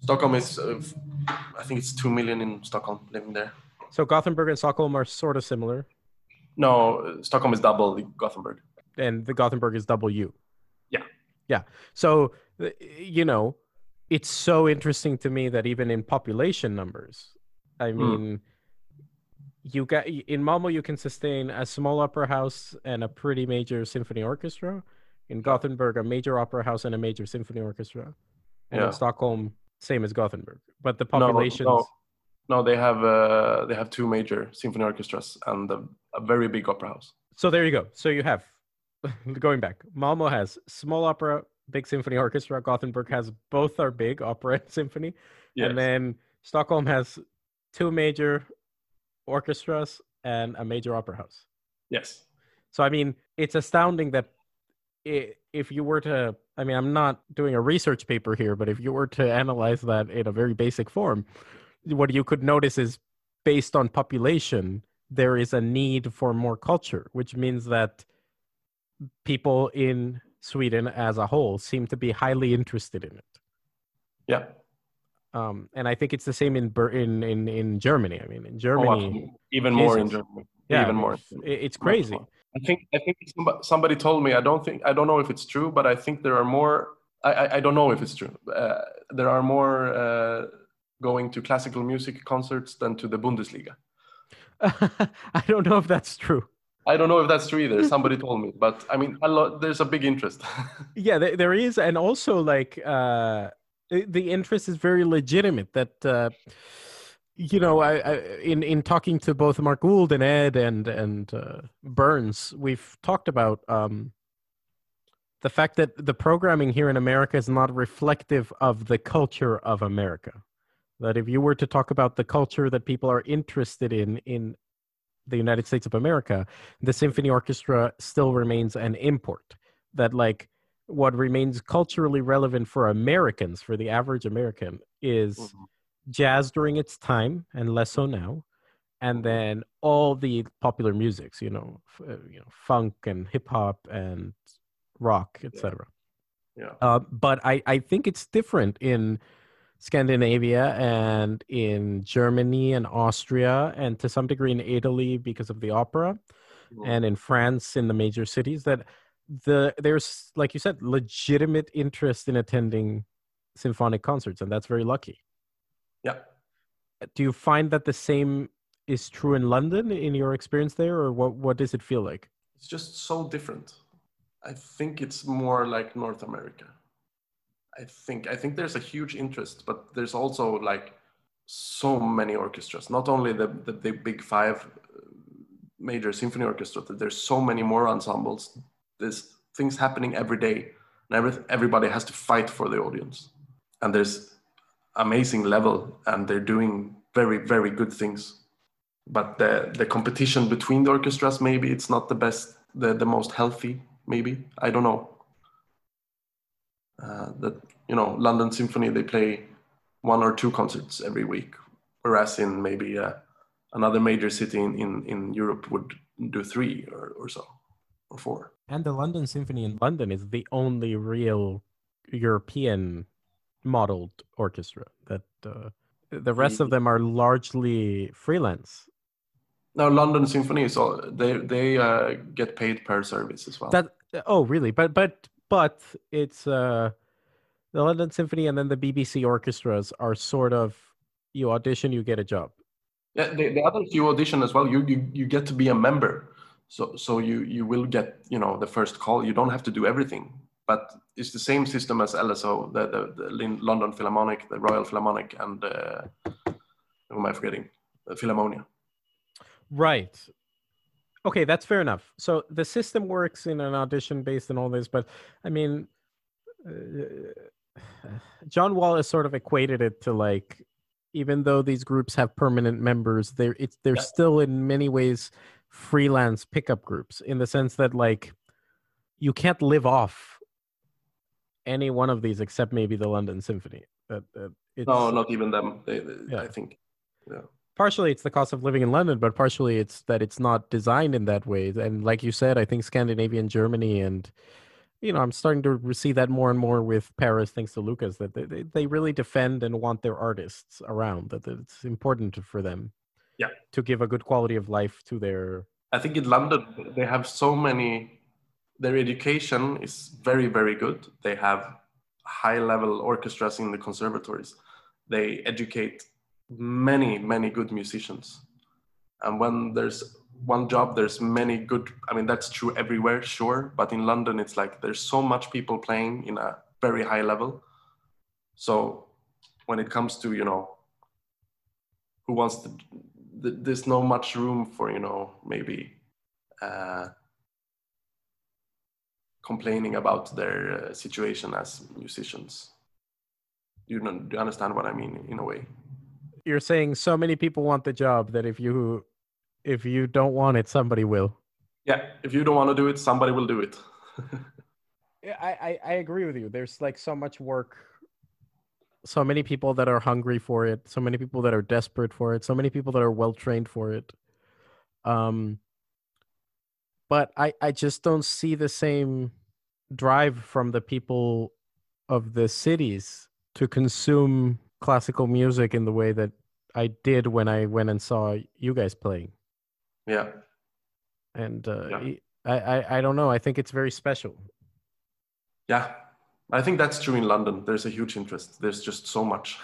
S2: Stockholm is, uh, I think it's two million in Stockholm living there.
S1: So Gothenburg and Stockholm are sort of similar.
S2: No, Stockholm is double the Gothenburg.
S1: And the Gothenburg is double you.
S2: Yeah.
S1: Yeah. So you know, it's so interesting to me that even in population numbers, I hmm. mean, mm. you got in Malmo you can sustain a small opera house and a pretty major symphony orchestra. In Gothenburg, a major opera house and a major symphony orchestra. And yeah. in Stockholm, same as Gothenburg. But the populations.
S2: No, no, no they have uh, they have two major symphony orchestras and a, a very big opera house.
S1: So there you go. So you have going back. Malmo has small opera, big symphony orchestra. Gothenburg has both our big opera and symphony, yes. and then Stockholm has two major orchestras and a major opera house.
S2: Yes.
S1: So I mean, it's astounding that if you were to, I mean, I'm not doing a research paper here, but if you were to analyze that in a very basic form, what you could notice is based on population, there is a need for more culture, which means that people in Sweden as a whole seem to be highly interested in it.
S2: Yeah.
S1: Um, and I think it's the same in in in, in Germany. I mean, in Germany,
S2: oh, even more in Germany.
S1: Yeah,
S2: even more.
S1: It's crazy.
S2: I think I think somebody told me. I don't think I don't know if it's true, but I think there are more. I I, don't know if it's true. Uh, there are more uh, going to classical music concerts than to the Bundesliga.
S1: I don't know if that's true.
S2: I don't know if that's true either. Somebody told me, but I mean, a lot, there's a big interest.
S1: yeah, there, there is, and also like uh, the interest is very legitimate. That uh, you know, I, I, in in talking to both Mark Gould and Ed and and uh, Burns, we've talked about um, the fact that the programming here in America is not reflective of the culture of America. That if you were to talk about the culture that people are interested in in the United States of America, the symphony orchestra still remains an import. That like what remains culturally relevant for Americans, for the average American, is
S2: Mhm.
S1: jazz during its time and less so now, and then all the popular musics, you know, f- uh, you know, funk and hip hop and rock, etc.
S2: Yeah.
S1: Uh, but I, I think it's different in Scandinavia and in Germany and Austria and to some degree in Italy because of the opera
S2: Mm.
S1: and in France in the major cities that the there's like you said legitimate interest in attending symphonic concerts and that's very lucky.
S2: Yeah.
S1: Do you find that the same is true in London in your experience there or what what does it feel like?
S2: It's just so different. I think it's more like North America. I think I think there's a huge interest, but there's also like so many orchestras. Not only the the, the big five uh, major symphony orchestras. There's so many more ensembles. There's things happening every day, and every, everybody has to fight for the audience. And there's amazing level, and they're doing very very good things. But the the competition between the orchestras maybe it's not the best, the the most healthy. Maybe I don't know uh, that you know London Symphony they play one or two concerts every week, whereas in maybe uh, another major city in, in, in Europe would do three or, or so or four.
S1: And the London Symphony in London is the only real European modeled orchestra. That uh, the rest of them are largely freelance.
S2: Now London Symphony is all they they uh, get paid per service as well.
S1: That oh really? But but but it's uh, the London Symphony and then the BBC orchestras are sort of you audition, you get a job.
S2: Yeah, the, the others you audition as well. You, you you get to be a member, so so you you will get you know the first call. You don't have to do everything, but it's the same system as LSO, the the, the London Philharmonic, the Royal Philharmonic, and uh, who am I forgetting? The Philharmonia.
S1: Right. Okay, that's fair enough. So the system works in an audition based on all this, but I mean, uh, John Wallace sort of equated it to like, even though these groups have permanent members, they're it's they're
S2: Yeah.
S1: still in many ways freelance pickup groups in the sense that like you can't live off any one of these except maybe the London Symphony. That, that it's,
S2: No, not even them. They, they,
S1: Yeah.
S2: I think. Yeah.
S1: Partially it's the cost of living in London, but partially it's that it's not designed in that way. And like you said, I think Scandinavia and Germany and you know, I'm starting to see that more and more with Paris, thanks to Lucas, that they, they, they really defend and want their artists around, that it's important for them
S2: Yeah.
S1: to give a good quality of life to their
S2: I think in London they have so many. Their education is very very good. They have high level orchestras in the conservatories. They educate many many good musicians, and when there's one job, there's many good. I mean that's true everywhere, sure, but in London it's like there's so much people playing in a very high level. So when it comes to you know who wants to th- there's no much room for you know maybe uh, complaining about their uh, situation as musicians you know do you understand what i mean in a way
S1: you're saying so many people want the job that if you if you don't want it, somebody will.
S2: yeah if you don't want to do it somebody will do it
S1: Yeah, I, I, I agree with you. There's like so much work, so many people that are hungry for it, so many people that are desperate for it, so many people that are well trained for it. Um, but I, I just don't see the same drive from the people of the cities to consume classical music in the way that I did when I went and saw you guys playing.
S2: yeah
S1: And uh,
S2: Yeah.
S1: I, I, I don't know. I think it's very special.
S2: yeah i think that's true in london there's a huge interest there's just so much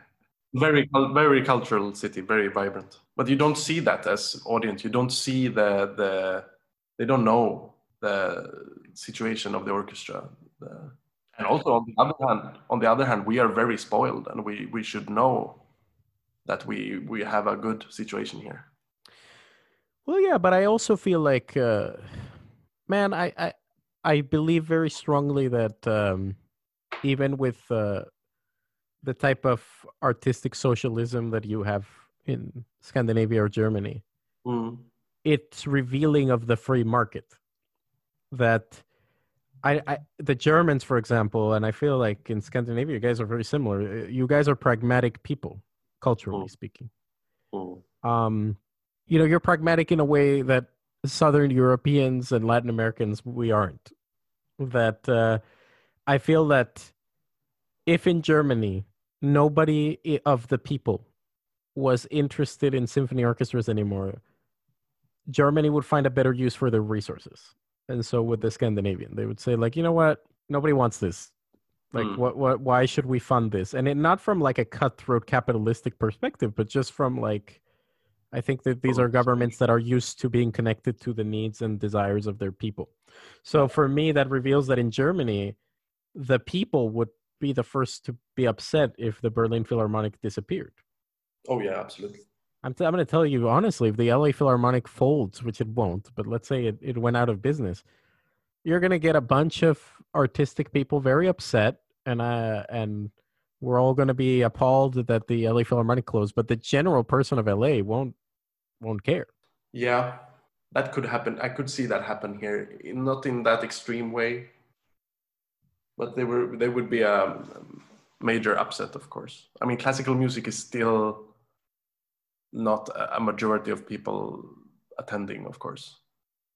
S2: very very cultural city very vibrant but you don't see that as audience you don't see the the they don't know the situation of the orchestra the, and also on the other hand on the other hand we are very spoiled and we we should know that we we have a good situation here
S1: Well, yeah, but I also feel like, uh, man, I, I I believe very strongly that um, even with uh, the type of artistic socialism that you have in Scandinavia or Germany.
S2: Mm.
S1: It's revealing of the free market. That I, I the Germans, for example, and I feel like in Scandinavia, you guys are very similar. Uh, You guys are pragmatic people, culturally
S2: Mm.
S1: speaking.
S2: Mm.
S1: um, you know, you're pragmatic in a way that Southern Europeans and Latin Americans we aren't. That uh, I feel that if in Germany nobody of the people was interested in symphony orchestras anymore, Germany would find a better use for their resources. And so with the Scandinavian, they would say like, you know what, nobody wants this. Like,
S2: Mm.
S1: what, what, why should we fund this? And it not from like a cutthroat capitalistic perspective, but just from like, I think that these are governments that are used to being connected to the needs and desires of their people. So for me, that reveals that in Germany, the people would be the first to be upset if the Berlin Philharmonic disappeared.
S2: Oh yeah, absolutely.
S1: I'm, t- I'm going to tell you honestly, if the LA Philharmonic folds, which it won't, but let's say it, it went out of business, you're going to get a bunch of artistic people very upset, and uh, and we're all going to be appalled that the LA Philharmonic closed. But the general person of LA won't won't care.
S2: Yeah, that could happen. I could see that happen here, not in that extreme way, but they were they would be a major upset, of course. I mean, classical music is still not a majority of people attending, of course,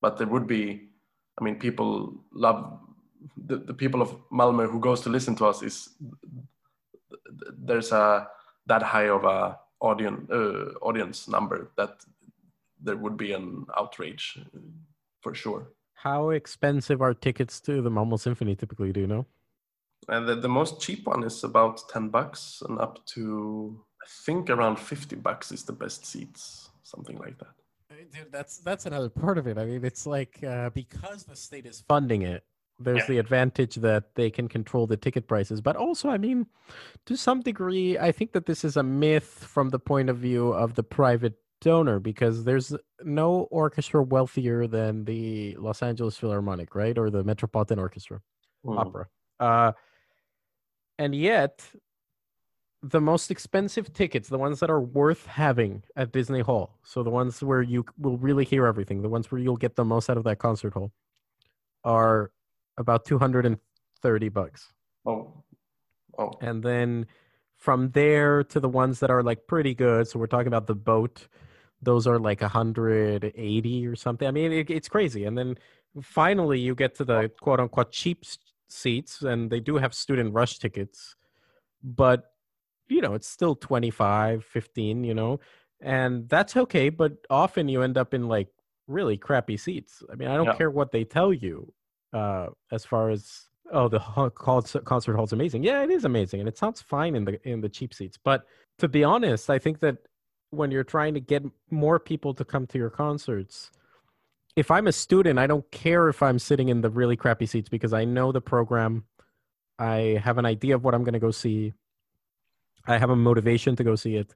S2: but there would be. I mean, people love the, the people of Malmö who goes to listen to us is there's a that high of a audience uh, audience number that there would be an outrage for sure.
S1: How expensive are tickets to the Malmo Symphony typically? Do you know?
S2: And the, the most cheap one is about 10 bucks and up to, think around 50 bucks is the best seats, something like that.
S1: Dude, that's that's another part of it. I mean, it's like uh, because the state is funding it, there's
S2: Yeah.
S1: the advantage that they can control the ticket prices. But also, I mean, to some degree, I think that this is a myth from the point of view of the private donor because there's no orchestra wealthier than the Los Angeles Philharmonic, right, or the Metropolitan Orchestra
S2: Mm.
S1: opera. Uh, and yet, the most expensive tickets, the ones that are worth having at Disney Hall, so the ones where you will really hear everything, the ones where you'll get the most out of that concert hall, are about 230 bucks.
S2: Oh, oh,
S1: And then from there to the ones that are like pretty good, so we're talking about the boat, those are like 180 or something. I mean, it, it's crazy. And then finally you get to the quote unquote cheap seats, and they do have student rush tickets, but you know, it's still 25, 15, you know, and that's okay. But often you end up in like really crappy seats. I mean, I don't
S2: Yeah.
S1: care what they tell you uh, as far as oh the concert concert hall's amazing. Yeah, it is amazing, and it sounds fine in the in the cheap seats. But to be honest, I think that when you're trying to get more people to come to your concerts, if I'm a student, I don't care if I'm sitting in the really crappy seats because I know the program. I have an idea of what I'm going to go see. I have a motivation to go see it.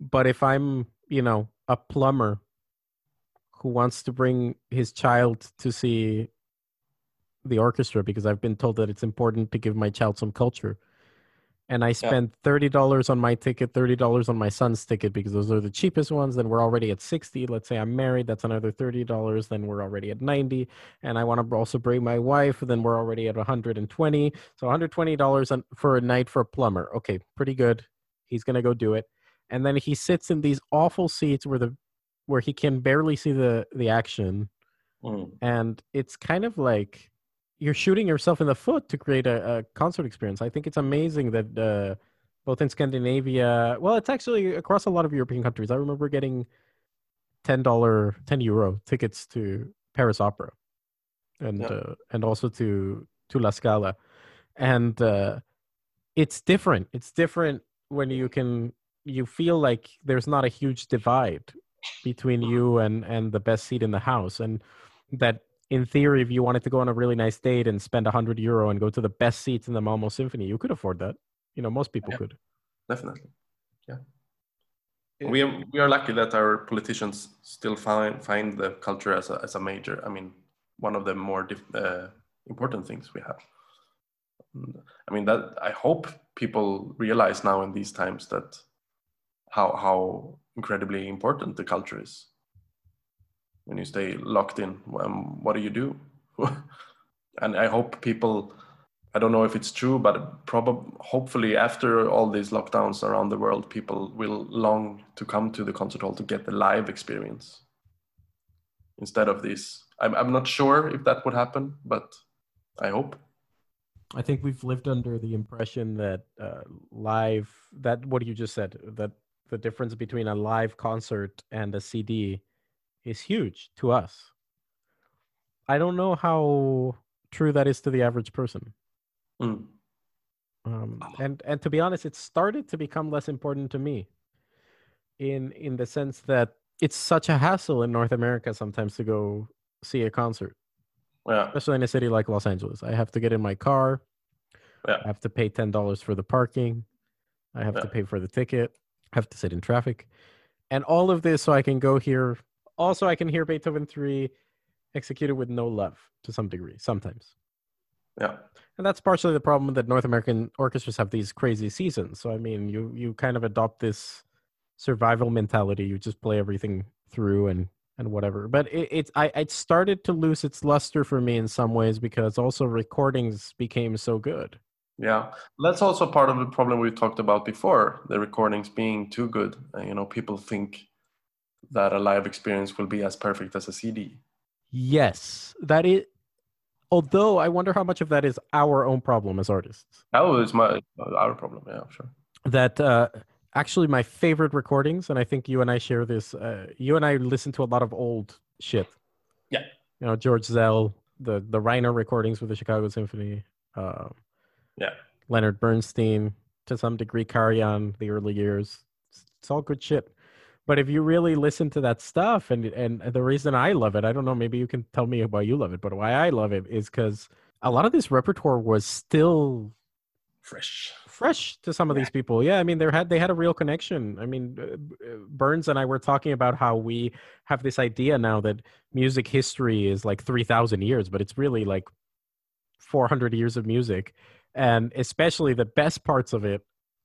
S1: But if I'm, you know, a plumber who wants to bring his child to see the orchestra because I've been told that it's important to give my child some culture. And I spend thirty dollars on my ticket, thirty dollars on my son's ticket because those are the cheapest ones. Then we're already at sixty. Let's say I'm married, that's another thirty dollars. Then we're already at ninety, and I want to also bring my wife. Then we're already at one hundred and twenty. So one hundred twenty dollars for a night for a plumber. Okay, pretty good. He's gonna go do it, and then he sits in these awful seats where the where he can barely see the the action
S2: Mm.
S1: and it's kind of like you're shooting yourself in the foot to create a, a concert experience. I think it's amazing that uh, both in Scandinavia, well, it's actually across a lot of European countries. I remember getting ten dollar, ten euro tickets to Paris Opera, and
S2: Yeah.
S1: uh, and also to to La Scala, and uh, it's different. It's different when you can you feel like there's not a huge divide between you and and the best seat in the house and that in theory if you wanted to go on a really nice date and spend 100 euro and go to the best seats in the malmo symphony you could afford that you know most people
S2: Yeah.
S1: could
S2: Definitely. Yeah.
S1: Yeah.
S2: We are, we are lucky that our politicians still find find the culture as a, as a major. I mean, one of the more dif- uh, important things we have. I mean that I hope people realize now in these times that how how incredibly important the culture is. When you stay locked in, um, what do you do? and I hope people. I don't know if it's true, but probably, hopefully, after all these lockdowns around the world, people will long to come to the concert hall to get the live experience instead of this. I'm, I'm not sure if that would happen, but I hope.
S1: I think we've lived under the impression that uh, live, that what you just said, that the difference between a live concert and a CD is huge to us. I don't know how true that is to the average person.
S2: Mm.
S1: Um, and and to be honest, it started to become less important to me. In in the sense that it's such a hassle in North America sometimes to go see a concert.
S2: Yeah.
S1: Especially in a city like Los Angeles. I have to get in my car.
S2: Yeah.
S1: I have to pay ten dollars for the parking. I have
S2: Yeah.
S1: to pay for the ticket. I have to sit in traffic. And all of this so I can go here. Also, I can hear Beethoven 3 executed with no love to some degree, sometimes.
S2: Yeah.
S1: And that's partially the problem that North American orchestras have these crazy seasons. So I mean, you you kind of adopt this survival mentality. You just play everything through and and whatever. But it, it's I it started to lose its luster for me in some ways because also recordings became so good.
S2: Yeah, that's also part of the problem we talked about before. The recordings being too good. Uh, you know, people think that a live experience will be as perfect as a CD.
S1: Yes, that is. Although I wonder how much of that is our own problem as artists.
S2: That was my our problem. Yeah, sure.
S1: that uh, actually my favorite recordings, and I think you and I share this. Uh, you and I listen to a lot of old shit.
S2: Yeah.
S1: You know George Szell, the the Reiner recordings with the Chicago Symphony. Uh,
S2: Yeah.
S1: Leonard Bernstein, to some degree, Karajan, the early years. It's, it's all good shit. But if you really listen to that stuff, and and the reason I love it, I don't know, maybe you can tell me why you love it, but why I love it is because a lot of this repertoire was still
S2: Fresh.
S1: fresh to some of these people. Yeah, I mean, they had they had a real connection. I mean, uh, Burns and I were talking about how we have this idea now that music history is like three thousand years, but it's really like four hundred years of music, and especially the best parts of it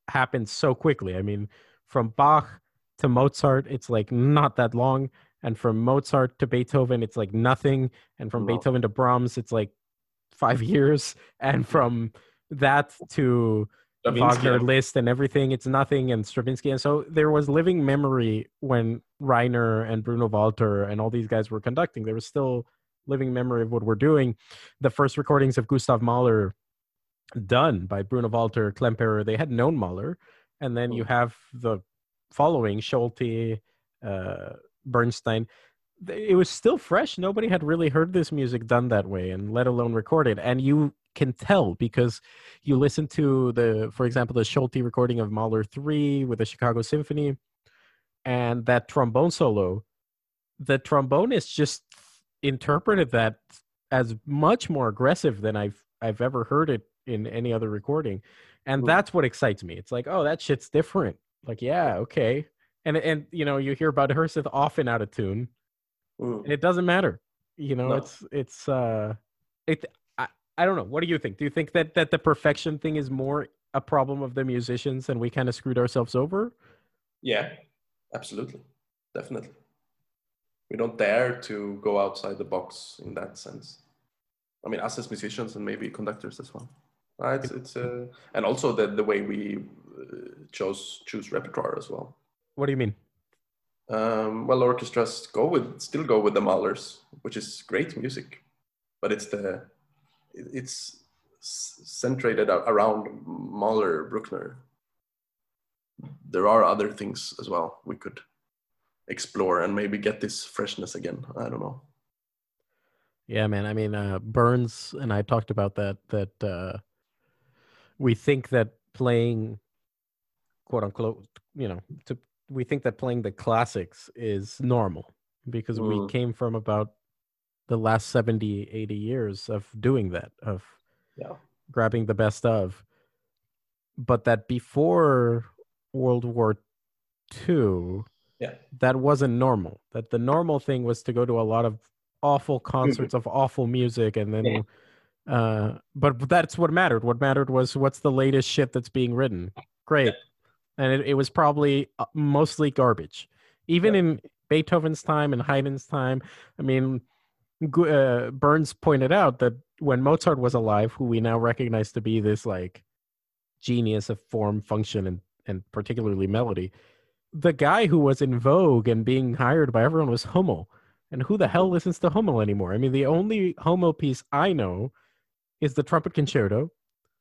S1: happened so quickly. I mean, from Bach to Mozart, it's like not that long, and from Mozart to Beethoven, it's like nothing, and from
S2: No.
S1: Beethoven to Brahms, it's like five years, and from that to Wagner Liszt and everything. It's nothing and Stravinsky. And so there was living memory when Reiner and Bruno Walter and all these guys were conducting. There was still living memory of what we're doing. The first recordings of Gustav Mahler done by Bruno Walter, Klemperer, they had known Mahler. And then you oh. have the following Solti, uh, Bernstein. It was still fresh. Nobody had really heard this music done that way, and let alone recorded. And you can tell because you listen to the, for example, the Solti recording of Mahler 3 with the Chicago Symphony and that trombone solo. The trombonist just interpreted that as much more aggressive than I've I've ever heard it in any other recording. And
S2: Mm.
S1: that's what excites me. It's like, oh, that shit's different. Like, yeah, okay. And and you know, you hear about Herseth often out of tune
S2: Mm.
S1: and it doesn't matter you know
S2: No.
S1: it's it's uh it I, I don't know what do you think do you think that that the perfection thing is more a problem of the musicians and we kind of screwed ourselves over
S2: Yeah, absolutely, definitely. We don't dare to go outside the box in that sense. I mean, us as musicians and maybe conductors as well. Uh, it's it's uh, and also the the way we uh, chose choose repertoire as well.
S1: what do you mean
S2: Um, well, orchestras go with still go with the Mahlers, which is great music, but it's the it's centrated around Mahler, Bruckner. There are other things as well we could explore and maybe get this freshness again. I don't know.
S1: yeah man i mean uh burns and i talked about that that uh we think that playing quote unquote you know to we think that playing the classics is normal because we
S2: Mm.
S1: came from about the last 70 80 years of doing that of
S2: Yeah.
S1: grabbing the best of but that before world war ii
S2: Yeah.
S1: that wasn't normal that the normal thing was to go to a lot of awful concerts of awful music and then
S2: Yeah.
S1: Uh, but that's what mattered. What mattered was what's the latest shit that's being written. Great, and it, it was probably uh, mostly garbage. Even
S2: Yeah.
S1: in Beethoven's time and Haydn's time, I mean, uh, Burns pointed out that when Mozart was alive, who we now recognize to be this like genius of form, function, and and particularly melody, the guy who was in vogue and being hired by everyone was Hummel. And who the hell listens to Hummel anymore? I mean, the only Hummel piece I know is the trumpet concerto,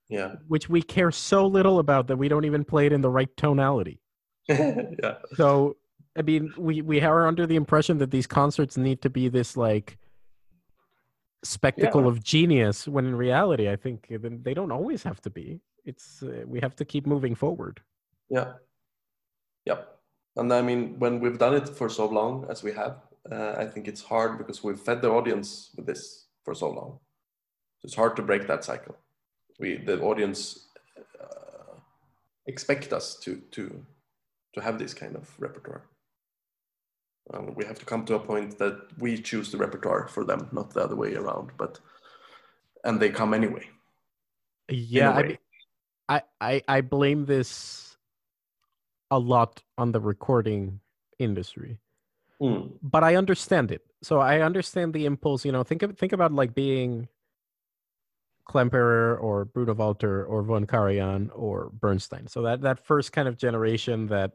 S2: Yeah.
S1: which we care so little about that we don't even play it in the right tonality.
S2: yeah.
S1: So, I mean, we we are under the impression that these concerts need to be this like spectacle
S3: Yeah.
S1: of genius, when in reality, I think then they don't always have to be. It's uh, we have to keep moving forward.
S2: Yeah. Yep. And I mean, when we've done it for so long as we have, uh, I think it's hard because we've fed the audience with this for so long. It's hard to break that cycle. We, the audience, uh, expect us to to to have this kind of repertoire. Um, we have to come to a point that we choose the repertoire for them, not the other way around. But and they come anyway.
S1: Yeah, I, mean, I, I I blame this a lot on the recording industry,
S2: Mm,
S1: but I understand it. So I understand the impulse. You know, think of think about like being Klemperer or Bruno Walter or von Karajan or Bernstein. So that that first kind of generation that,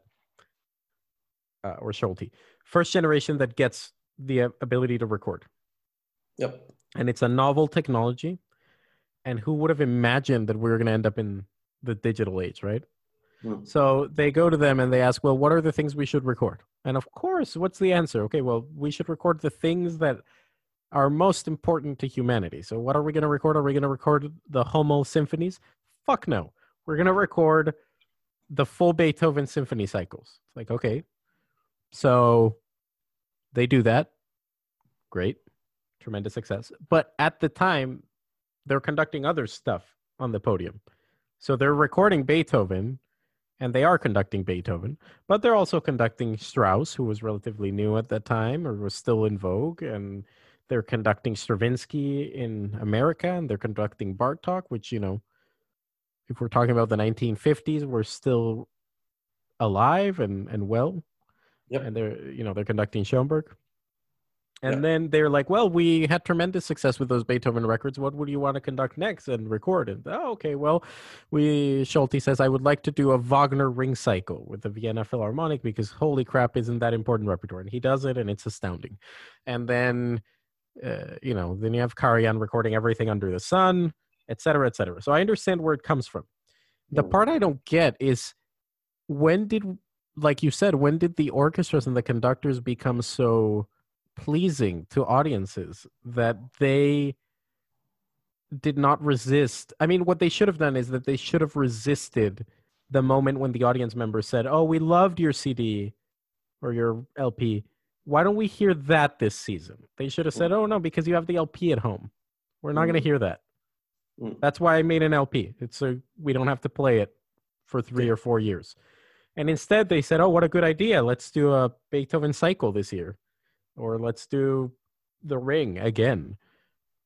S1: uh, or Solti, first generation that gets the uh, ability to record
S2: Yep.
S1: and it's a novel technology. And who would have imagined that we were going to end up in the digital age, right?
S2: Mm.
S1: So they go to them and they ask, well, what are the things we should record? And of course, what's the answer? Okay, well, we should record the things that are most important to humanity. So what are we going to record? Are we going to record the Hummel symphonies? Fuck no. We're going to record the full Beethoven symphony cycles. It's like, okay. So they do that. Great. Tremendous success. But at the time, they're conducting other stuff on the podium. So they're recording Beethoven and they are conducting Beethoven, but they're also conducting Strauss, who was relatively new at that time or was still in vogue, and they're conducting Stravinsky in America, and they're conducting Bartok, which you know, if we're talking about the 1950s, we're still alive and and well,
S2: Yep.
S1: and they're you know they're conducting Schoenberg. And then they're like, well, we had tremendous success with those Beethoven records. What would you want to conduct next and record? And oh, okay, well, we Solti says I would like to do a Wagner ring cycle with the Vienna Philharmonic because holy crap, isn't that important repertoire? And he does it, and it's astounding. And then, uh, you know, then you have Karajan recording everything under the sun, et cetera, et cetera. So I understand where it comes from. The
S2: Mm.
S1: part I don't get is when did, like you said, when did the orchestras and the conductors become so pleasing to audiences that they did not resist. I mean, what they should have done is that they should have resisted the moment when the audience member said, "Oh, we loved your CD or your LP. Why don't we hear that this season?" They should have said, "Oh no, because you have the LP at home. We're not going to
S2: Mm.
S1: hear that."
S2: Mm.
S1: That's why I made an LP. It's so we don't have to play it for 3
S2: Yeah.
S1: or 4 years. And instead they said, "Oh, what a good idea. Let's do a Beethoven cycle this year." Or let's do The Ring again.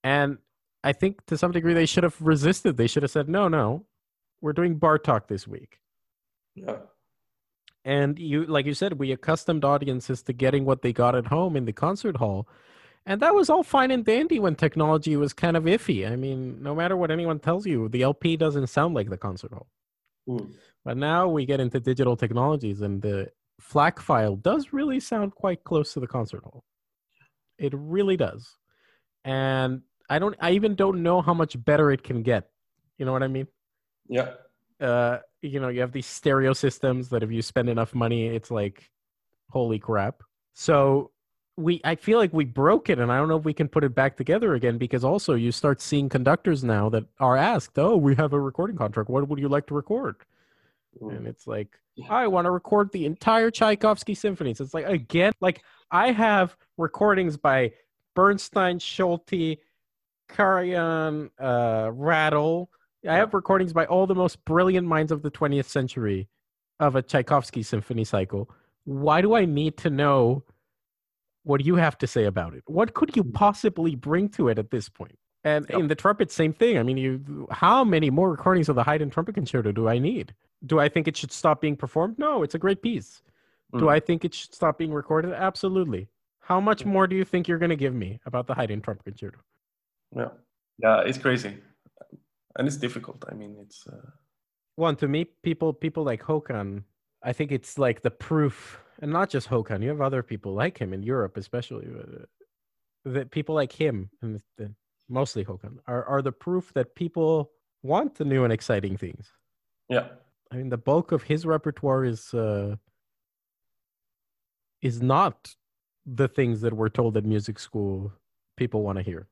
S1: And I think to some degree they should have resisted. They should have said, "No, no. We're doing Bartok this week."
S2: Yeah.
S1: And you like you said, we accustomed audiences to getting what they got at home in the concert hall. And that was all fine and dandy when technology was kind of iffy. I mean, no matter what anyone tells you, the LP doesn't sound like the concert hall.
S2: Mm.
S1: But now we get into digital technologies, and the FLAC file does really sound quite close to the concert hall. It really does. And I don't, I even don't know how much better it can get. You know what I mean?
S2: Yeah.
S1: Uh, you know, you have these stereo systems that if you spend enough money, it's like, holy crap. So we, I feel like we broke it, and I don't know if we can put it back together again because also you start seeing conductors now that are asked, "Oh, we have a recording contract. What would you like to record?"
S2: Mm.
S1: and it's like
S2: Yeah.
S1: I want to record the entire Tchaikovsky symphonies. It's like again, like I have recordings by Bernstein, Solti, Karajan, uh, Rattle. I have recordings by all the most brilliant minds of the 20th century of a Tchaikovsky symphony cycle. Why do I need to know what you have to say about it? What could you possibly bring to it at this point? And
S3: Yep.
S1: in the trumpet, same thing. I mean, you how many more recordings of the Haydn trumpet concerto do I need? Do I think it should stop being performed? No, it's a great piece. Do
S3: Mm.
S1: I think it should stop being recorded? Absolutely. How much
S3: Mm.
S1: more do you think you're going to give me about the Haydn trumpet concerto?
S2: Yeah, yeah, it's crazy, and it's difficult. I mean, it's uh,
S1: One to me, people people like Håkan. I think it's like the proof, and not just Håkan. You have other people like him in Europe, especially uh, that people like him and the, mostly Håkan are are the proof that people want the new and exciting things.
S2: yeah,
S1: I mean, the bulk of his repertoire is uh, is not the things that we're told at music school people want to hear,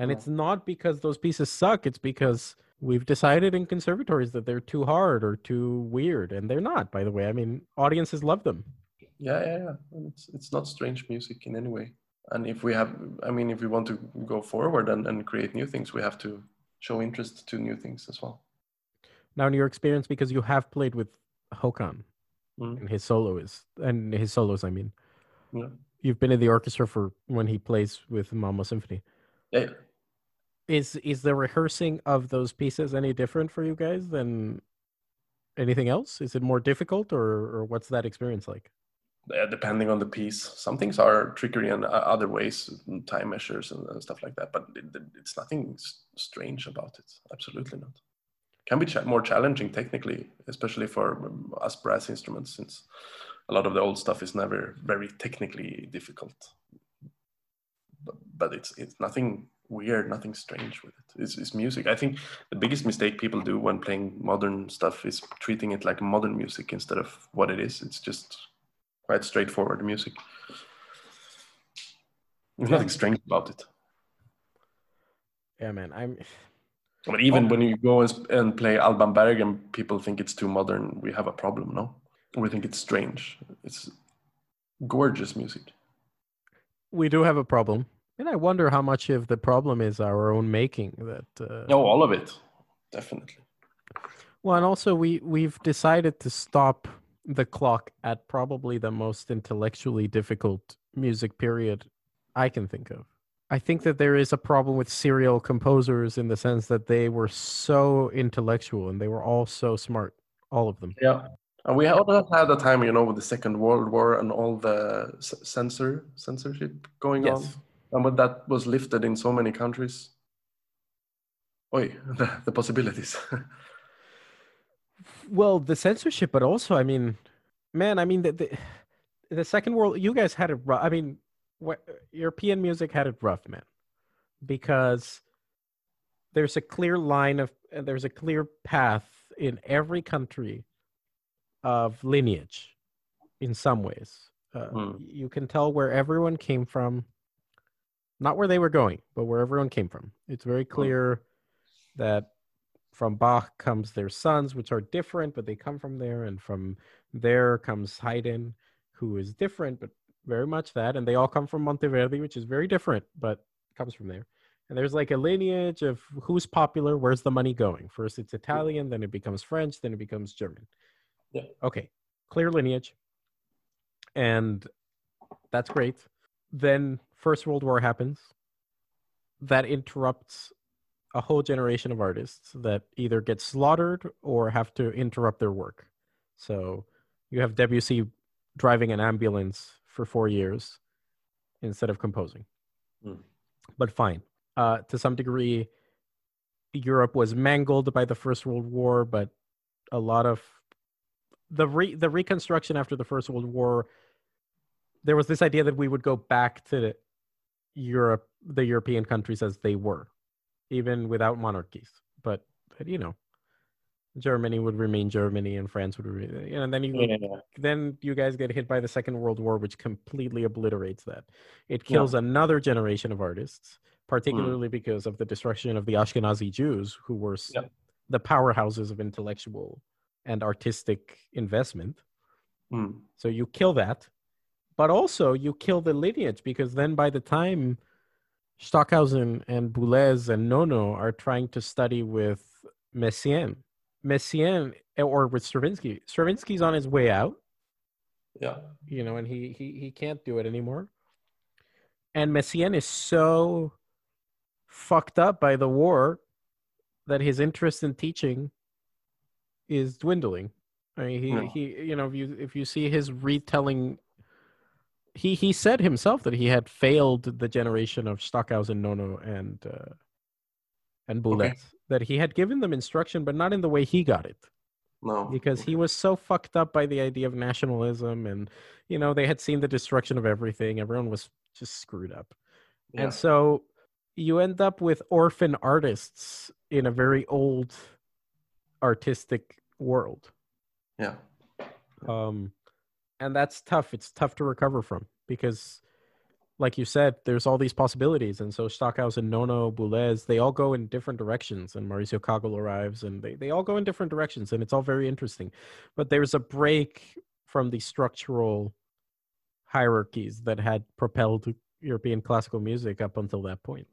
S1: and it's not because those pieces suck. It's because we've decided in conservatories that they're too hard or too weird, and they're not. By the way, I mean, audiences love them.
S2: yeah, yeah, yeah. It's it's not strange music in any way. And if we have, I mean, if we want to go forward and, and create new things, we have to show interest to new things as well.
S1: Now, in your experience, because you have played with Håkan
S2: Mm.
S1: and his soloists and his solos, I mean,
S2: Yeah,
S1: you've been in the orchestra for when he plays with Malmö Symphony.
S2: yeah.
S1: Is is the rehearsing of those pieces any different for you guys than anything else is it more difficult or or what's that experience like
S2: Uh, depending on the piece. Some things are trickery in uh, other ways, mm, time measures and, and stuff like that. But it, it- it's nothing strange about it. Absolutely not. Can be cha- more challenging technically, especially for um, us brass instruments, since a lot of the old stuff is never very technically difficult. But, but it's it's nothing weird, nothing strange with it. It's, it's music. I think the biggest mistake people do when playing modern stuff is treating it like modern music instead of what it is. It's just quite straightforward music. There's nothing strange about it.
S1: yeah man i'm
S2: But even when you go and, and play Alban Berg and people think it's too modern, we have a problem, no? We think it's strange. It's gorgeous music.
S1: we do have a problem and i wonder how much of the problem is our own making that uh,
S2: No, all of it, definitely.
S1: well and also we we've decided to stop the clock at probably the most intellectually difficult music period i can think of I think that there is a problem with serial composers in the sense that they were so intellectual and they were all so smart, all of them.
S2: Yeah. And we also had a time, you know, with the Second World War and all the censor censorship going on. And when that was lifted in so many countries. Oi, the, the possibilities.
S1: Well, the censorship, but also, I mean, man, I mean, the the, the Second World, you guys had it rough. I mean, what, European music had it rough, man, because there's a clear line of, there's a clear path in every country of lineage in some ways. Uh,
S2: Hmm.
S1: You can tell where everyone came from, not where they were going, but where everyone came from. It's very clear that from Bach comes their sons, which are different, but they come from there, and from there comes Haydn, who is different, but very much that, and they all come from Monteverdi, which is very different, but comes from there. And there's like a lineage of who's popular, where's the money going. First it's Italian, then it becomes French, then it becomes German.
S2: Yeah.
S1: Okay, clear lineage, and that's great. Then First World War happens. That interrupts a whole generation of artists that either get slaughtered or have to interrupt their work. So you have Debussy driving an ambulance for four years instead of composing.
S2: Hmm.
S1: But fine. Uh, to some degree, Europe was mangled by the First World War, but a lot of the re- the reconstruction after the First World War, there was this idea that we would go back to Europe, the European countries as they were even without monarchies. But, but you know, Germany would remain Germany, and France would remain. You know, and then you then you guys get hit by the Second World War, which completely obliterates that. It
S2: Yeah.
S1: kills another generation of artists, particularly because of the destruction of the Ashkenazi Jews, who were
S2: Yeah.
S1: the powerhouses of intellectual and artistic investment.
S2: Mm.
S1: So you kill that, but also you kill the lineage because then by the time Stockhausen and Boulez and Nono are trying to study with Messiaen, Messiaen eh, or with Stravinsky, Stravinsky's on his way out,
S2: Yeah.
S1: you know, and he he he can't do it anymore. and Messiaen is so fucked up by the war that his interest in teaching is dwindling. I mean, he,
S2: No.
S1: he you know if you if you see his retelling he he said himself that he had failed the generation of Stockhausen, Nono, and uh, and Boulez. That he had given them instruction, but not in the way he got it,
S2: No.
S1: because he was so fucked up by the idea of nationalism, and you know they had seen the destruction of everything. Everyone was just screwed up,
S2: Yeah.
S1: and so you end up with orphan artists in a very old artistic world
S2: yeah.
S1: um and that's tough. It's tough to recover from because like you said there's all these possibilities. And so stockhausen nono boulez they all go in different directions and mauricio kagel arrives and they, they all go in different directions and it's all very interesting. But there's a break from the structural hierarchies that had propelled european classical music up until that point.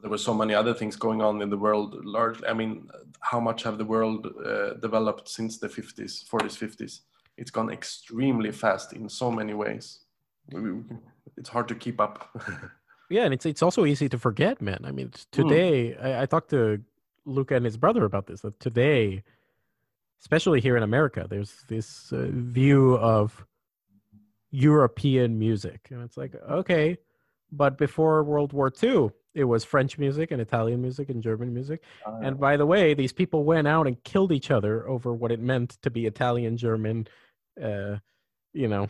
S2: There were so many other things going on in the world largely i mean how much have the world uh, developed since the 50s 40s 50s it's gone extremely fast in so many ways it's hard to keep up
S1: Yeah, and it's it's also easy to forget, man. I mean, today I, I talked to Luca and his brother about this. That today, especially here in America, there's this uh, view of European music, and it's like okay, but before World War II, it was French music and Italian music and German music.
S2: Uh,
S1: And by the way, these people went out and killed each other over what it meant to be Italian, German, uh, you know,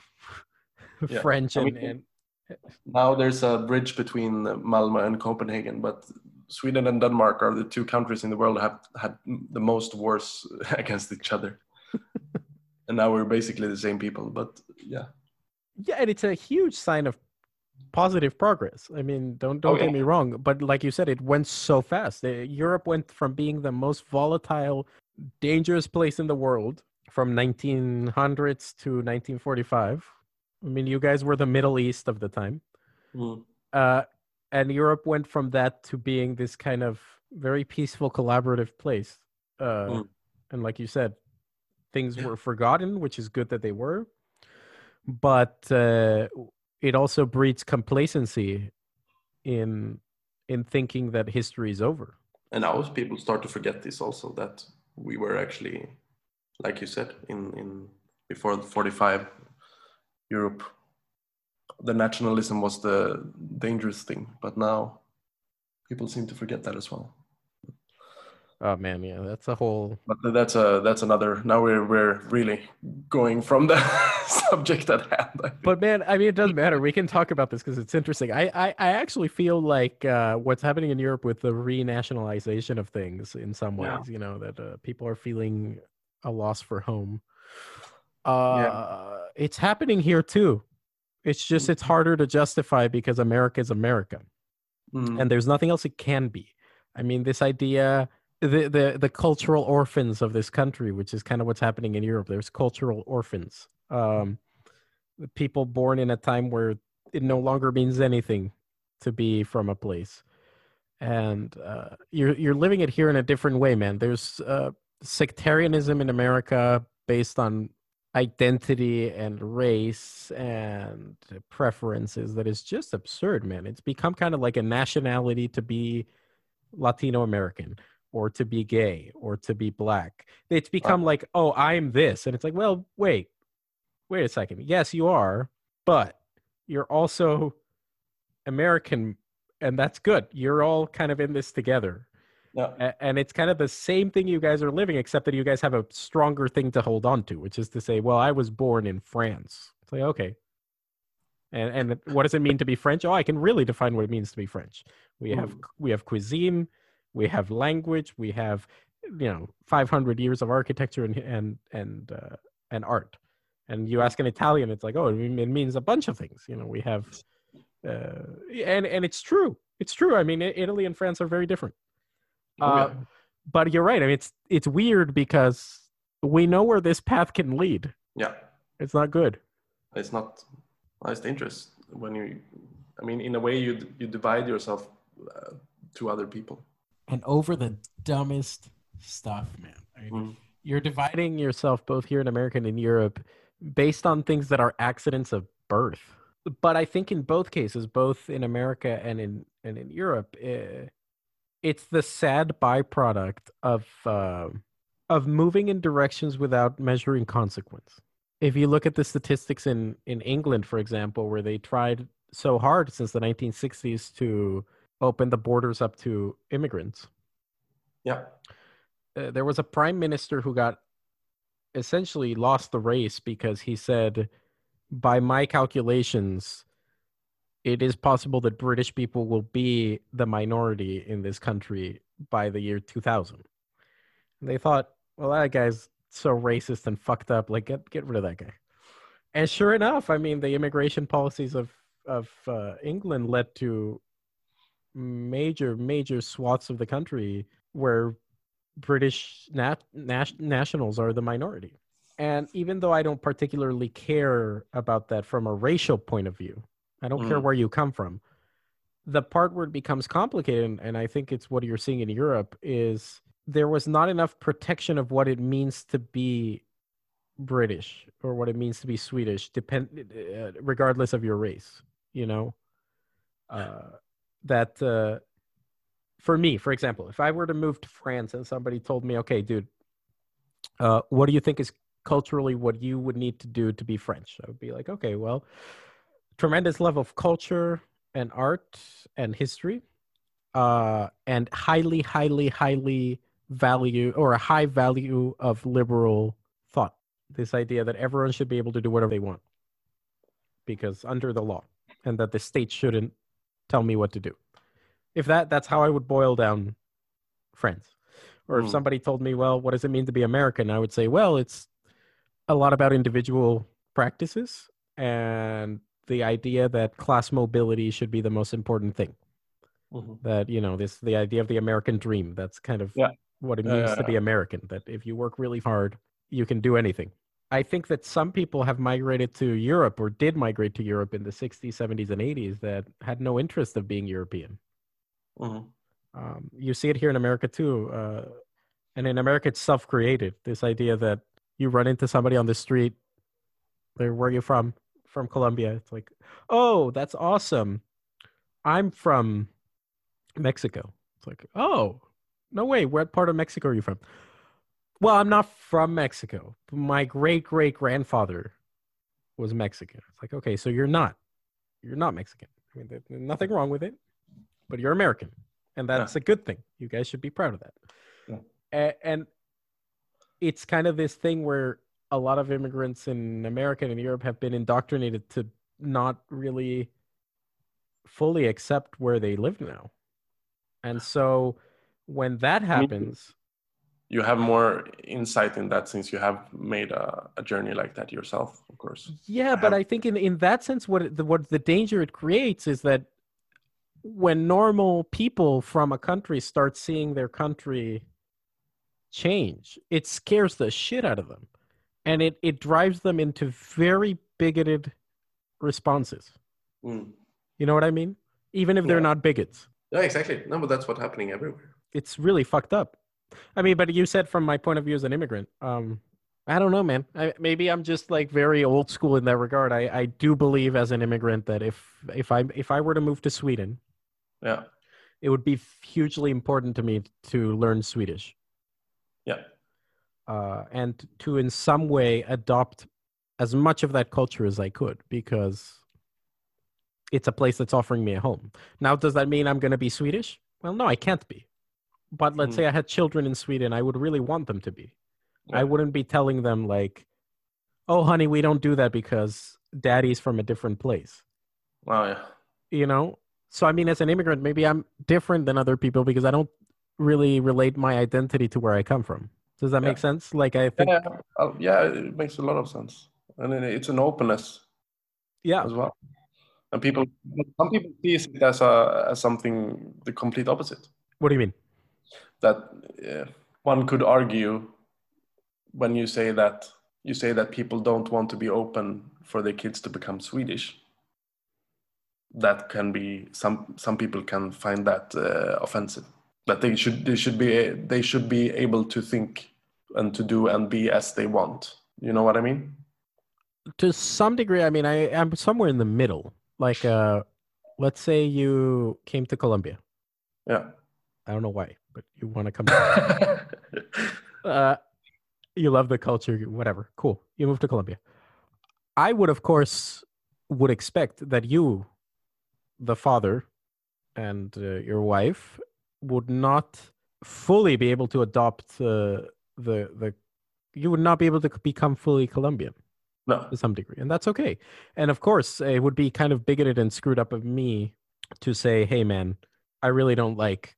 S2: Yeah,
S1: French,
S2: I
S1: and,
S2: mean,
S1: and
S2: now there's a bridge between malmo and copenhagen but sweden and denmark are the two countries in the world that have had the most wars against each other and now we're basically the same people but yeah
S1: Yeah, and it's a huge sign of positive progress. I mean, don't don't
S2: Oh,
S1: get me wrong, but like you said, it went so fast. Uh, Europe went from being the most volatile, dangerous place in the world from 1900s to 1945. I mean, you guys were the Middle East of the time,
S2: Mm.
S1: uh, and Europe went from that to being this kind of very peaceful, collaborative place. Uh,
S2: Mm.
S1: And like you said, things were forgotten, which is good that they were but uh, it also breeds complacency in in thinking that history is over.
S2: and now people start to forget this also that we were actually like you said in in before the 45 europe the nationalism was the dangerous thing but now people seem to forget that as well
S1: Oh man, yeah, that's a whole.
S2: but that's a that's another now we're we're really going from the subject at hand
S1: But man, I mean, it doesn't matter. We can talk about this because it's interesting. I, I I actually feel like uh, what's happening in Europe with the renationalization of things in some ways.
S2: Yeah.
S1: You know that uh, people are feeling a loss for home. Uh, It's happening here too. It's just it's harder to justify because America is America.
S2: Mm,
S1: and there's nothing else it can be. I mean, this idea, the the the cultural orphans of this country, which is kind of what's happening in Europe. There's cultural orphans, um, people born in a time where it no longer means anything to be from a place, and uh, you're you're living it here in a different way, man. There's uh, sectarianism in America based on identity and race and preferences that is just absurd, man. It's become kind of like a nationality to be Latino American or to be gay or to be black. It's become like, oh, I'm this. And it's like, well, wait, wait a second. Yes, you are, but you're also American, and that's good. You're all kind of in this together. A- and it's kind of the same thing you guys are living except that you guys have a stronger thing to hold on to which is to say well i was born in france. It's like okay. And and what does it mean to be french? Oh i can really define what it means to be french. We have
S2: Mm.
S1: we have cuisine we have language we have you know 500 years of architecture and and and uh, and art. And you ask an italian it's like oh it means a bunch of things. You know we have uh, and and it's true. It's true. I mean italy and france are very different
S2: Oh,
S1: uh, but you're right. I mean, it's it's weird because we know where this path can lead.
S2: yeah
S1: It's not good.
S2: it's not well, it's dangerous when you i mean in a way you you divide yourself uh, to other people
S1: And over the dumbest stuff, man. I mean,
S2: Mm.
S1: you're dividing yourself both here in America and in Europe based on things that are accidents of birth. but I think in both cases, both in America and in and in Europe, uh, it's the sad byproduct of uh, of moving in directions without measuring consequence. If you look at the statistics in in England, for example, where they tried so hard since the 1960s to open the borders up to immigrants.
S2: Yeah.
S1: Uh, there was a prime minister who got essentially lost the race because he said, by my calculations, it is possible that British people will be the minority in this country by the year 2000. And they thought, well, that guy's so racist and fucked up. Like, get get rid of that guy. And sure enough, I mean, the immigration policies of of uh, England led to major major swaths of the country where British nat- nat- nationals are the minority. And even though I don't particularly care about that from a racial point of view, I don't mm. care where you come from. The part where it becomes complicated, and I think it's what you're seeing in Europe, is there was not enough protection of what it means to be British or what it means to be Swedish, depend uh, regardless of your race. You know, uh, that uh, for me, for example, if I were to move to France and somebody told me, "Okay, dude, uh, what do you think is culturally what you would need to do to be French?" I would be like, "Okay, well, tremendous love of culture and art and history, uh, and highly, highly, highly value or a high value of liberal thought. This idea that everyone should be able to do whatever they want because under the law, and that the state shouldn't tell me what to do." if that that's how I would boil down friends. Or if mm. somebody told me, well, what does it mean to be American? I would say, well, it's a lot about individual practices and the idea that class mobility should be the most important thing. Mm-hmm. That, you know, this the idea of the American dream. That's kind of yeah. what it means uh, to be American. That if you work really hard, you can do anything. I think that some people have migrated to Europe or did migrate to Europe in the 60s, 70s, and 80s that had no interest of being European. Mm-hmm. Um, you see it here in America too. Uh, and in America, it's self created. This idea that you run into somebody on the street, they're where are you from? From Colombia. It's like, oh, that's awesome. I'm from Mexico. It's like, oh, no way. What part of Mexico are you from? Well, I'm not from Mexico. My great great grandfather was Mexican. It's like, okay, so you're not. You're not Mexican. I mean, there's nothing wrong with it but you're American, and that's yeah. a good thing. You guys should be proud of that. Yeah. and it's kind of this thing where a lot of immigrants in America and in Europe have been indoctrinated to not really fully accept where they live now. And so when that happens,
S2: you have more insight in that since you have made a, a journey like that yourself, of course.
S1: Yeah, but. I think in, in that sense, what the, what the danger it creates is that when normal people from a country start seeing their country change, it scares the shit out of them. And it, it drives them into very bigoted responses. Mm. You know what I mean? Even if yeah. they're not bigots.
S2: Yeah, exactly. No, but that's what's happening everywhere.
S1: It's really fucked up. I mean, but you said from my point of view as an immigrant, um, I don't know, man. I, maybe I'm just like very old school in that regard. I, I do believe as an immigrant that if if I if I were to move to Sweden,
S2: yeah.
S1: It would be hugely important to me to learn Swedish.
S2: Yeah.
S1: Uh, and to in some way adopt as much of that culture as I could because it's a place that's offering me a home. Now, does that mean I'm going to be Swedish? Well, no, I can't be. But let's mm. say I had children in Sweden, I would really want them to be. Yeah. I wouldn't be telling them, like, oh, honey, we don't do that because daddy's from a different place.
S2: Wow, yeah.
S1: You know, so I mean, as an immigrant, maybe I'm different than other people because I don't really relate my identity to where I come from. Does that yeah. make sense? Like I think,
S2: yeah, uh, yeah, it makes a lot of sense, and it's an openness,
S1: yeah,
S2: as well. And people, some people see it as a as something the complete opposite.
S1: What do you mean?
S2: That uh, one could argue when you say that you say that people don't want to be open for their kids to become Swedish that can be some some people can find that uh, offensive that they should they should be they should be able to think and to do and be as they want you know what i mean
S1: to some degree, I mean, I am somewhere in the middle. Like, uh, let's say you came to Colombia.
S2: Yeah.
S1: I don't know why, but you want to come. uh, you love the culture, whatever. Cool. You move to Colombia. I would, of course, would expect that you, the father, and uh, your wife would not fully be able to adopt uh, the the. You would not be able to become fully Colombian
S2: no.
S1: to some degree, and that's okay. And of course, it would be kind of bigoted and screwed up of me to say, "Hey, man, I really don't like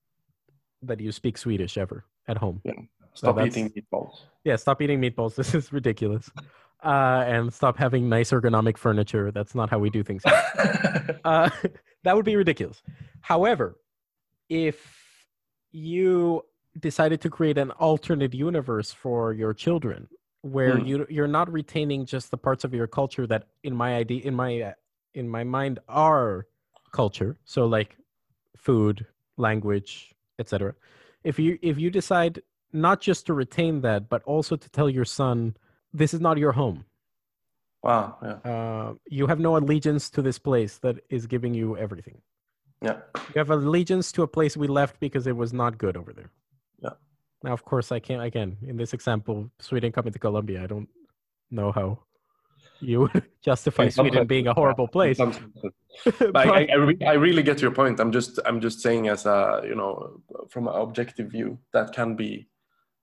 S1: that you speak Swedish ever at home."
S2: Yeah. Stop
S1: that's-
S2: eating meatballs.
S1: Yeah, stop eating meatballs. This is ridiculous. Uh, and stop having nice ergonomic furniture. That's not how we do things. Uh, that would be ridiculous. However, if you decided to create an alternate universe for your children, where
S2: Hmm.
S1: you you're not retaining just the parts of your culture that, in my idea, in my in my mind, are culture. So like food, language, etc. If you if you decide not just to retain that, but also to tell your son, this is not your home.
S2: wow. Yeah.
S1: Uh, you have no allegiance to this place that is giving you everything.
S2: Yeah.
S1: You have allegiance to a place we left because it was not good over there.
S2: Yeah.
S1: Now, of course, I can't. Again, in this example, Sweden coming to Colombia, I don't know how you would justify
S2: In
S1: Sweden being a horrible
S2: in
S1: place. But-
S2: But I, I, I, re- I really get your point. I'm just I'm just saying as a you know from an objective view that can be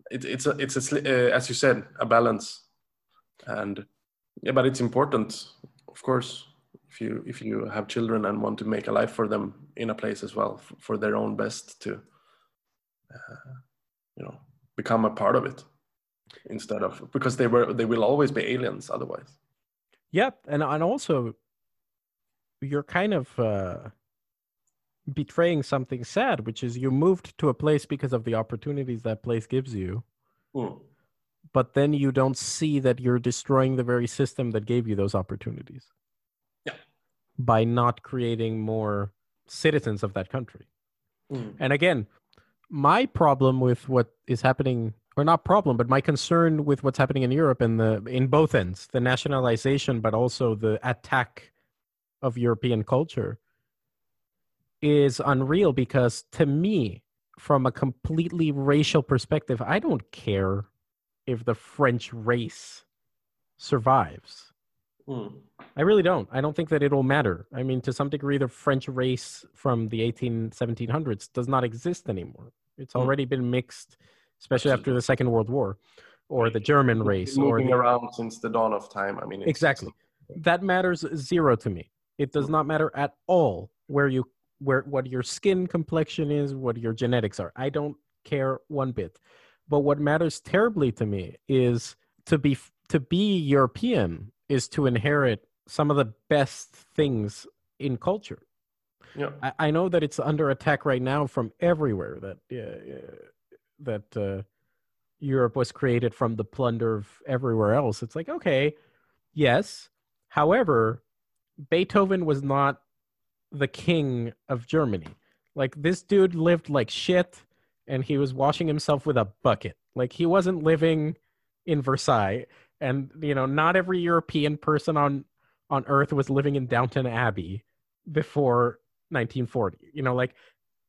S2: it, it's a it's a sli- uh, as you said a balance and yeah but it's important of course if you if you have children and want to make a life for them in a place as well f- for their own best to uh, you know become a part of it instead of because they were they will always be aliens otherwise
S1: Yep, and and also you're kind of uh, betraying something sad, which is you moved to a place because of the opportunities that place gives you,
S2: Mm.
S1: but then you don't see that you're destroying the very system that gave you those opportunities. By not creating more citizens of that country.
S2: Mm.
S1: And again, my problem with what is happening, or not problem, but my concern with what's happening in Europe and the in both ends, the nationalization, but also the attack of European culture, is unreal because to me, from a completely racial perspective, I don't care if the French race survives.
S2: Mm.
S1: I really don't. I don't think that it'll matter. I mean, to some degree, the French race from the 18, 1700s does not exist anymore. It's
S2: Hmm.
S1: already been mixed, especially after the Second World War, or the German race, or
S2: moving
S1: the,
S2: around since the dawn of time. I mean, it's,
S1: exactly. That matters zero to me. It does
S2: Hmm.
S1: not matter at all where you where what your skin complexion is, what your genetics are. I don't care one bit. But what matters terribly to me is to be to be European is to inherit some of the best things in culture.
S2: Yeah.
S1: I, I know that it's under attack right now from everywhere. That uh, that uh, Europe was created from the plunder of everywhere else. It's like okay, yes. However, Beethoven was not the king of Germany. Like this dude lived like shit, and he was washing himself with a bucket. Like he wasn't living in Versailles, and you know, not every European person on on Earth was living in Downton Abbey before 1940. You know, like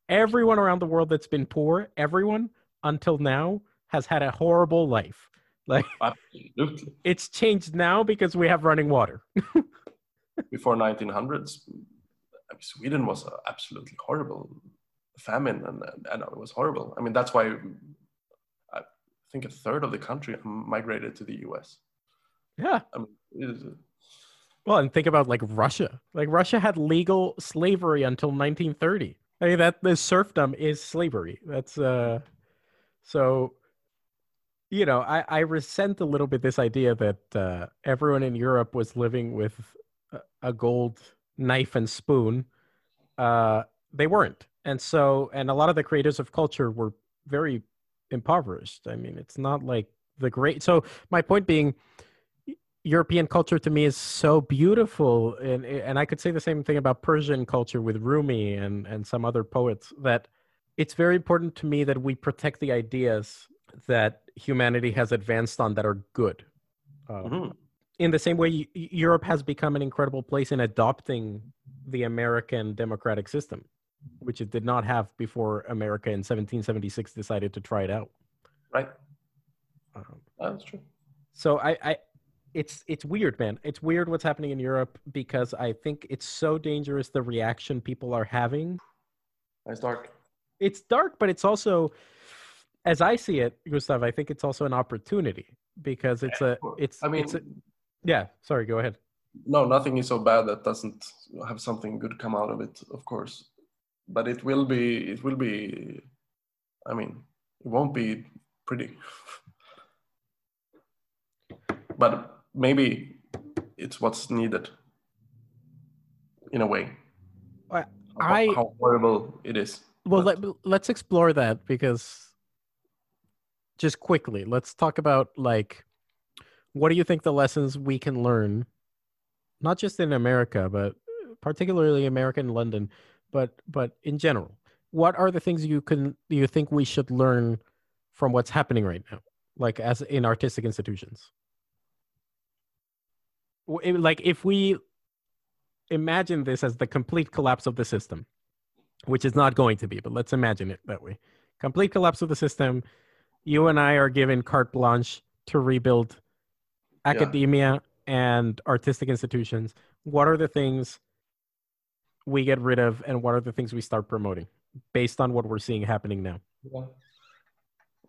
S1: everyone around the world that's been poor, everyone until now has had a horrible life. Like
S2: Absolutely.
S1: it's changed now because we have running water.
S2: Before 1900s, I mean, Sweden was absolutely horrible famine, and, and, and it was horrible. I mean, that's why think a third of the country migrated to the U.S.
S1: Yeah.
S2: I mean,
S1: Well, and think about like Russia. Like Russia had legal slavery until 1930. I mean that the serfdom is slavery. That's uh so you know, I I resent a little bit this idea that uh everyone in Europe was living with a, a gold knife and spoon. Uh they weren't. And so and a lot of the creators of culture were very impoverished. I mean, it's not like the great so my point being European culture to me is so beautiful, and and I could say the same thing about Persian culture with Rumi and and some other poets. That it's very important to me that we protect the ideas that humanity has advanced on that are good. Um,
S2: Mhm.
S1: in the same way Europe has become an incredible place in adopting the American democratic system, which it did not have before America in 1776 decided to try it out.
S2: Right.
S1: Um,
S2: That's true.
S1: so I, I it's it's weird man it's weird what's happening in europe because i think it's so dangerous the reaction people are having
S2: Nice dark.
S1: it's dark but it's also as i see it gustav i think it's also an opportunity because it's a it's
S2: I mean,
S1: it's a, yeah sorry go ahead
S2: no, nothing is so bad that doesn't have something good come out of it, of course. But it will be, it will be, I mean, it won't be pretty. but maybe it's what's needed in a way.
S1: I-
S2: How- how horrible it is.
S1: well
S2: But-
S1: let, let's explore that because just quickly let's talk about like what do you think the lessons we can learn not just in america but particularly america and london but but in general what are the things you can you think we should learn from what's happening right now like as in artistic institutions eh, like if we imagine this as the complete collapse of the system which is not going to be, but let's imagine it that way. Complete collapse of the system. You and I are given carte blanche to rebuild academia and artistic institutions. What are the things we get rid of, and what are the things we start promoting based on what we're seeing happening now?
S2: Yeah.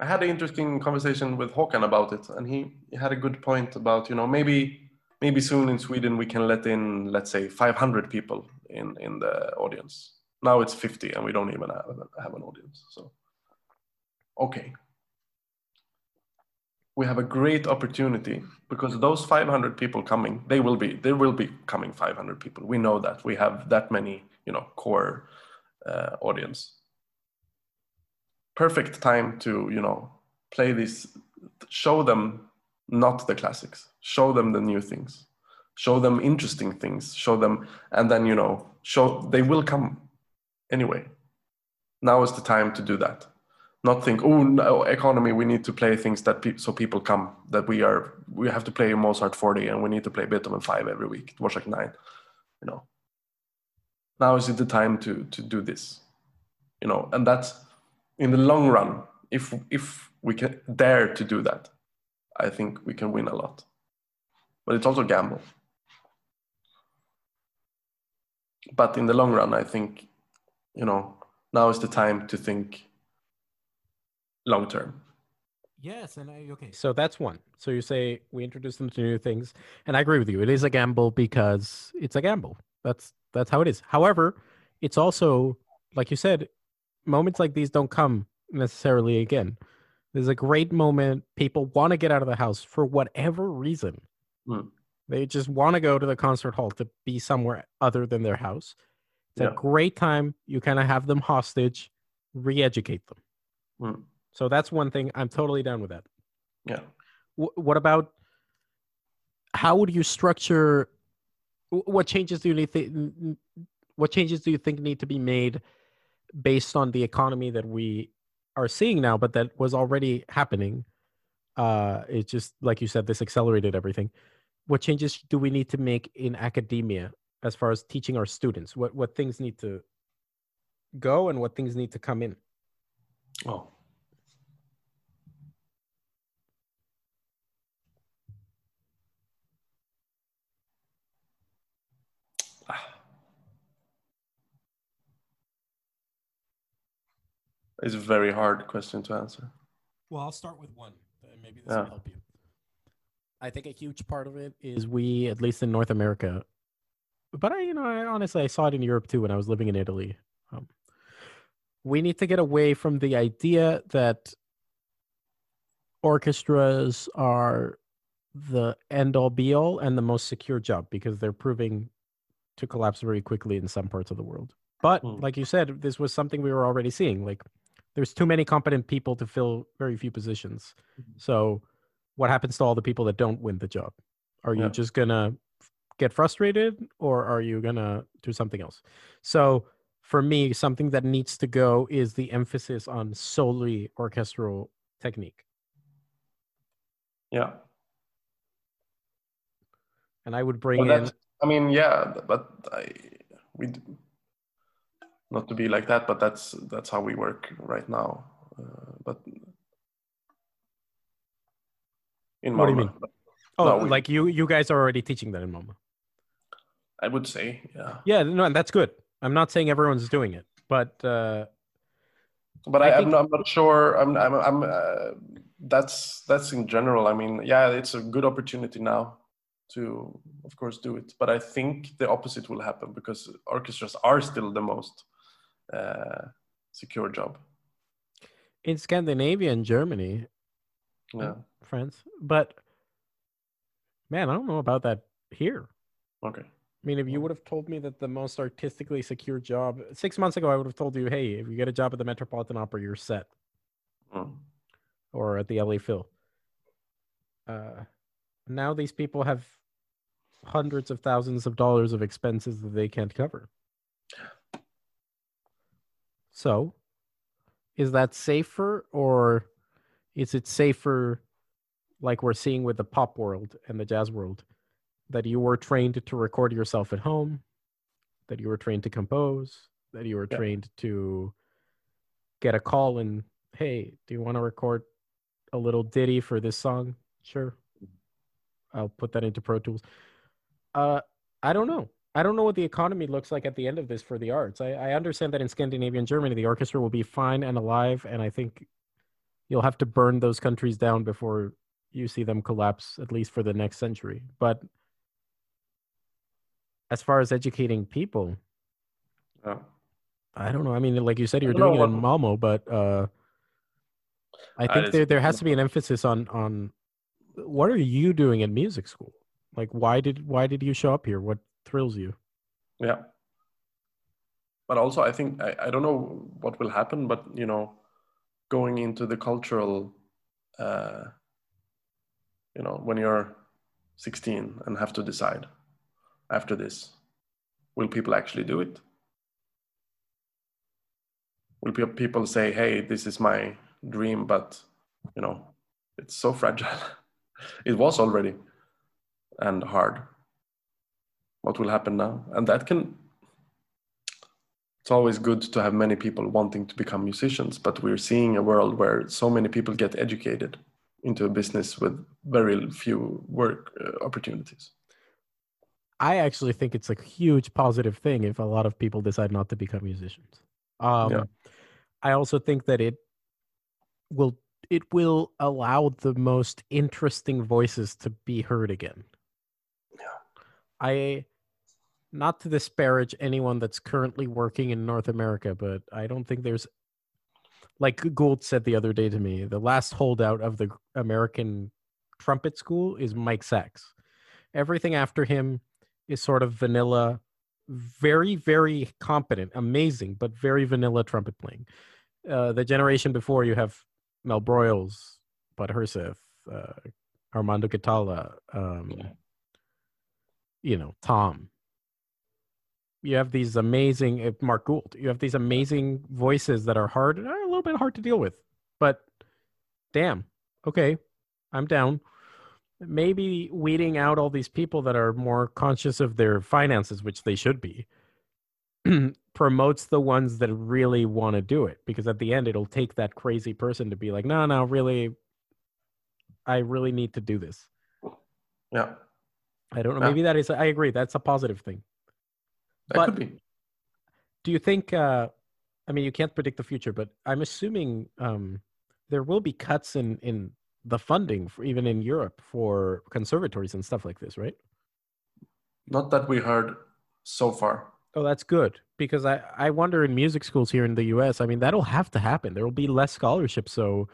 S2: I had an interesting conversation with Håkan about it, and he, he had a good point about you know maybe maybe soon in Sweden we can let in let's say 500 people in in the audience. Now it's 50, and we don't even have, have an audience. So okay, we have a great opportunity because those 500 people coming, they will be there will be coming 500 people. We know that. We have that many you know core uh, audience. Perfect time to you know play this show them not the classics. Show them the new things. Show them interesting things. Show them and then you know show they will come anyway. Now is the time to do that not think oh no oh, economy we need to play things that pe- so people come that we are we have to play mozart 40 and we need to play beethoven 5 every week. Dvorak 9 you know. Now is it the time to to do this you know and that's in the long run if if we can dare to do that i think we can win a lot. But it's also a gamble. But in the long run i think you know now is the time to think long term
S1: Yes, and I okay. So that's one. So you say we introduce them to new things, and I agree with you. It is a gamble because it's a gamble. That's that's how it is. However, it's also like you said, moments like these don't come necessarily again. There's a great moment. People want to get out of the house for whatever reason.
S2: Hmm.
S1: They just want to go to the concert hall to be somewhere other than their house. It's
S2: Yeah.
S1: a great time. You kind of have them hostage, re-educate them.
S2: Hmm.
S1: So that's one thing. I'm totally down with that.
S2: yeah
S1: Wh- what about how would you structure what changes do you need th- what changes do you think need to be made based on the economy that we are seeing now but that was already happening uh it's just like you said this accelerated everything what changes do we need to make in academia as far as teaching our students what what things need to go and what things need to come in
S2: oh It's a very hard question to answer.
S1: Well, I'll start with one. Maybe this
S2: Yeah.
S1: will help you. I think a huge part of it is we, at least in North America, but I, you know, I honestly I saw it in Europe too when I was living in Italy. Um, we need to get away from the idea that orchestras are the end all be all and the most secure job because they're proving to collapse very quickly in some parts of the world. But
S2: Mm.
S1: like you said, this was something we were already seeing. Like there's too many competent people to fill very few positions. Mm-hmm. So what happens to all the people that don't win the job? Are you
S2: Yeah.
S1: just gonna get frustrated or are you gonna do something else? So for me, something that needs to go is the emphasis on solely orchestral technique.
S2: Yeah.
S1: and I would bring
S2: Well,
S1: in.
S2: I mean, yeah, but I we not to be like that, but that's that's how we work right now. Uh, but in
S1: What do you mean?
S2: but
S1: Oh,
S2: no, we-
S1: like you you guys are already teaching that in Malmö.
S2: I would say, yeah.
S1: Yeah, no, and that's good. I'm not saying everyone's doing it, but uh,
S2: But
S1: I
S2: I, I'm, not, I'm not sure. I'm, I'm, I'm uh, that's that's in general. I mean, yeah, it's a good opportunity now to, of course, do it. But I think the opposite will happen because orchestras are still the most uh, secure job.
S1: in Scandinavia and Germany,
S2: Yeah.
S1: France, but man, I don't know about that here.
S2: Okay.
S1: I mean, if you would have told me that the most artistically secure job six months ago, I would have told you, hey, if you get a job at the Metropolitan Opera, you're set,
S2: Mm.
S1: or at the LA Phil. Uh, now these people have hundreds of thousands of dollars of expenses that they can't cover. So, is that safer, or is it safer, like we're seeing with the pop world and the jazz world, that you were trained to record yourself at home, that you were trained to compose, that you were
S2: Yeah.
S1: trained to get a call and, hey, do you want to record a little ditty for this song? Sure. I'll put that into Pro Tools. Uh, I don't know. I don't know what the economy looks like at the end of this for the arts. I, I understand that in Scandinavia and Germany, the orchestra will be fine and alive, and I think you'll have to burn those countries down before you see them collapse, at least for the next century. But as far as educating people,
S2: Yeah.
S1: I don't know. I mean, like you said, you're
S2: know
S1: doing it in Malmo, but uh, I think there there has to be an emphasis on on what are you doing in music school? Like, why did why did you show up here? What thrills you?
S2: Yeah. But also, I think I, I don't know what will happen, but you know, going into the cultural, uh, you know, when you're 16 and have to decide after this, will people actually do it? Will people say, "Hey, this is my dream," but you know, it's so fragile. it was already and hard what will happen now and that can it's always good to have many people wanting to become musicians but we're seeing a world where so many people get educated into a business with very few work uh, opportunities
S1: I actually think it's a huge positive thing if a lot of people decide not to become musicians. Um,
S2: Yeah.
S1: I also think that it will it will allow the most interesting voices to be heard again. I not to disparage anyone that's currently working in North America, but I don't think there's like Gould said the other day to me, the last holdout of the American trumpet school is Mike Sachs. Everything after him is sort of vanilla, very, very competent, amazing, but very vanilla trumpet playing. Uh, the generation before you have Mel Broyles, Bud Herseth, uh, Armando Ghitalla, um,
S2: Yeah.
S1: You know, Tom. You have these amazing, Mark Gould, you have these amazing voices that are hard, uh, a little bit hard to deal with. But damn, okay, I'm down. Maybe weeding out all these people that are more conscious of their finances, which they should be, promotes the ones that really want to do it. Because at the end, it'll take that crazy person to be like, no, no, really, I really need to do this.
S2: yeah
S1: I don't know. Maybe that is, I agree. That's a positive thing.
S2: that
S1: But-
S2: could be
S1: Do you think, uh, I mean, you can't predict the future, but I'm assuming um, there will be cuts in, in the funding, for, even in Europe, for conservatories and stuff like this, right?
S2: not that we heard so far
S1: Oh, that's good because I, I wonder in music schools here in the US, I mean, that'll have to happen. There will be less scholarships. So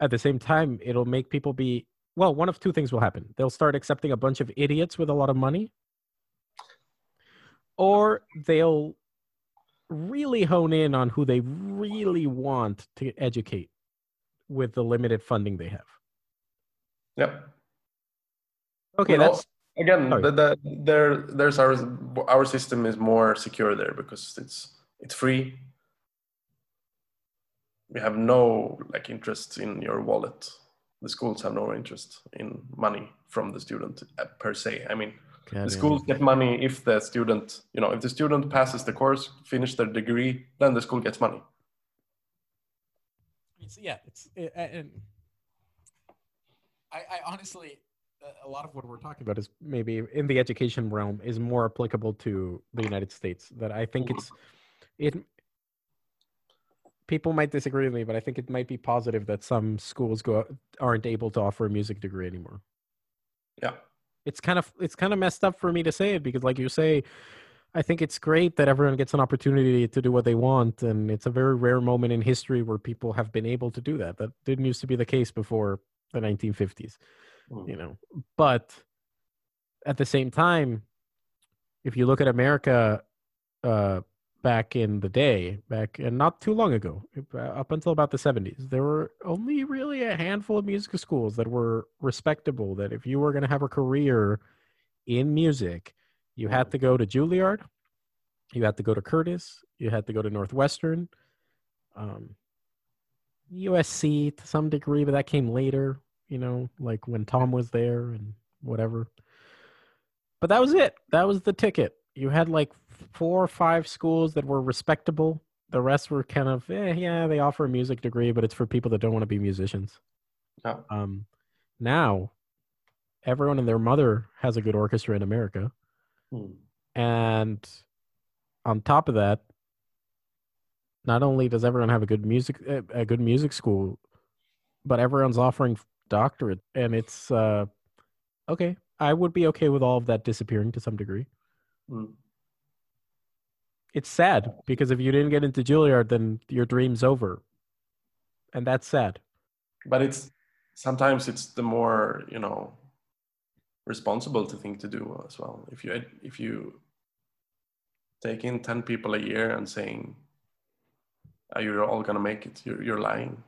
S1: at the same time, it'll make people be, well, one of two things will happen. They'll start accepting a bunch of idiots with a lot of money, or they'll really hone in on who they really want to educate with the limited funding they have.
S2: Yep.
S1: Okay,
S2: Well,
S1: that's
S2: again the, the, there there's our our system is more secure there because it's it's free we have no like interest in your wallet the schools have no interest in money from the student uh, per se i mean the schools get money if the student, you know, if the student passes the course, finish their degree, then the school gets money.
S1: It's, yeah, it's it, and I, I honestly, a lot of what we're talking about is maybe in the education realm is more applicable to the United States. That I think it's it. People might disagree with me, but I think it might be positive that some schools go aren't able to offer a music degree anymore.
S2: Yeah,
S1: it's kind of it's kind of messed up for me to say it because, like you say, I think it's great that everyone gets an opportunity to do what they want, and it's a very rare moment in history where people have been able to do that. That didn't used to be the case before the 1950s, mm. you know. But at the same time, if you look at America uh, back in the day, back and not too long ago, uh, up until about the 70s, there were only really a handful of music schools that were respectable. That if you were going to have a career in music, you had to go to Juilliard, you had to go to Curtis, you had to go to Northwestern, um, USC to some degree, but that came later, you know, like when Tom was there and whatever. But that was it. That was the ticket. You had like four or five schools that were respectable. The rest were kind of, eh, yeah, they offer a music degree, but it's for people that don't want to be musicians.
S2: Yeah.
S1: Um, now, everyone and their mother has a good orchestra in America.
S2: Hmm.
S1: And on top of that, not only does everyone have a good music a good music school, but everyone's offering doctorate, and it's uh, okay. I would be okay with all of that disappearing to some degree.
S2: Mm.
S1: It's sad because if you didn't get into Juilliard, then your dream's over, and that's sad.
S2: But it's sometimes it's the more you know responsible to think to do as well. If you if you take in ten people a year and saying oh, you're all gonna make it, you're you're lying.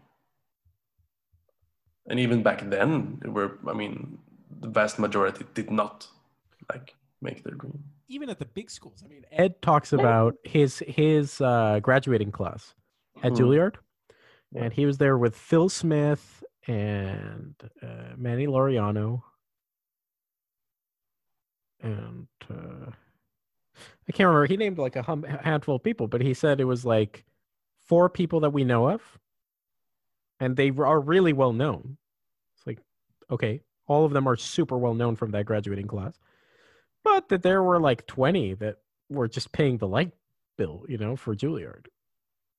S2: And even back then, were I mean, the vast majority did not like make their dream.
S1: Even at the big schools, I mean, Ed talks about his his uh, graduating class at mm-hmm. Juilliard, yeah. and he was there with Phil Smith and uh, Manny Laureano and uh, I can't remember. He named like a hum- handful of people, but he said it was like four people that we know of, and they are really well known. It's like okay, all of them are super well known from that graduating class, but that there were like twenty that were just paying the light bill, you know, for Juilliard.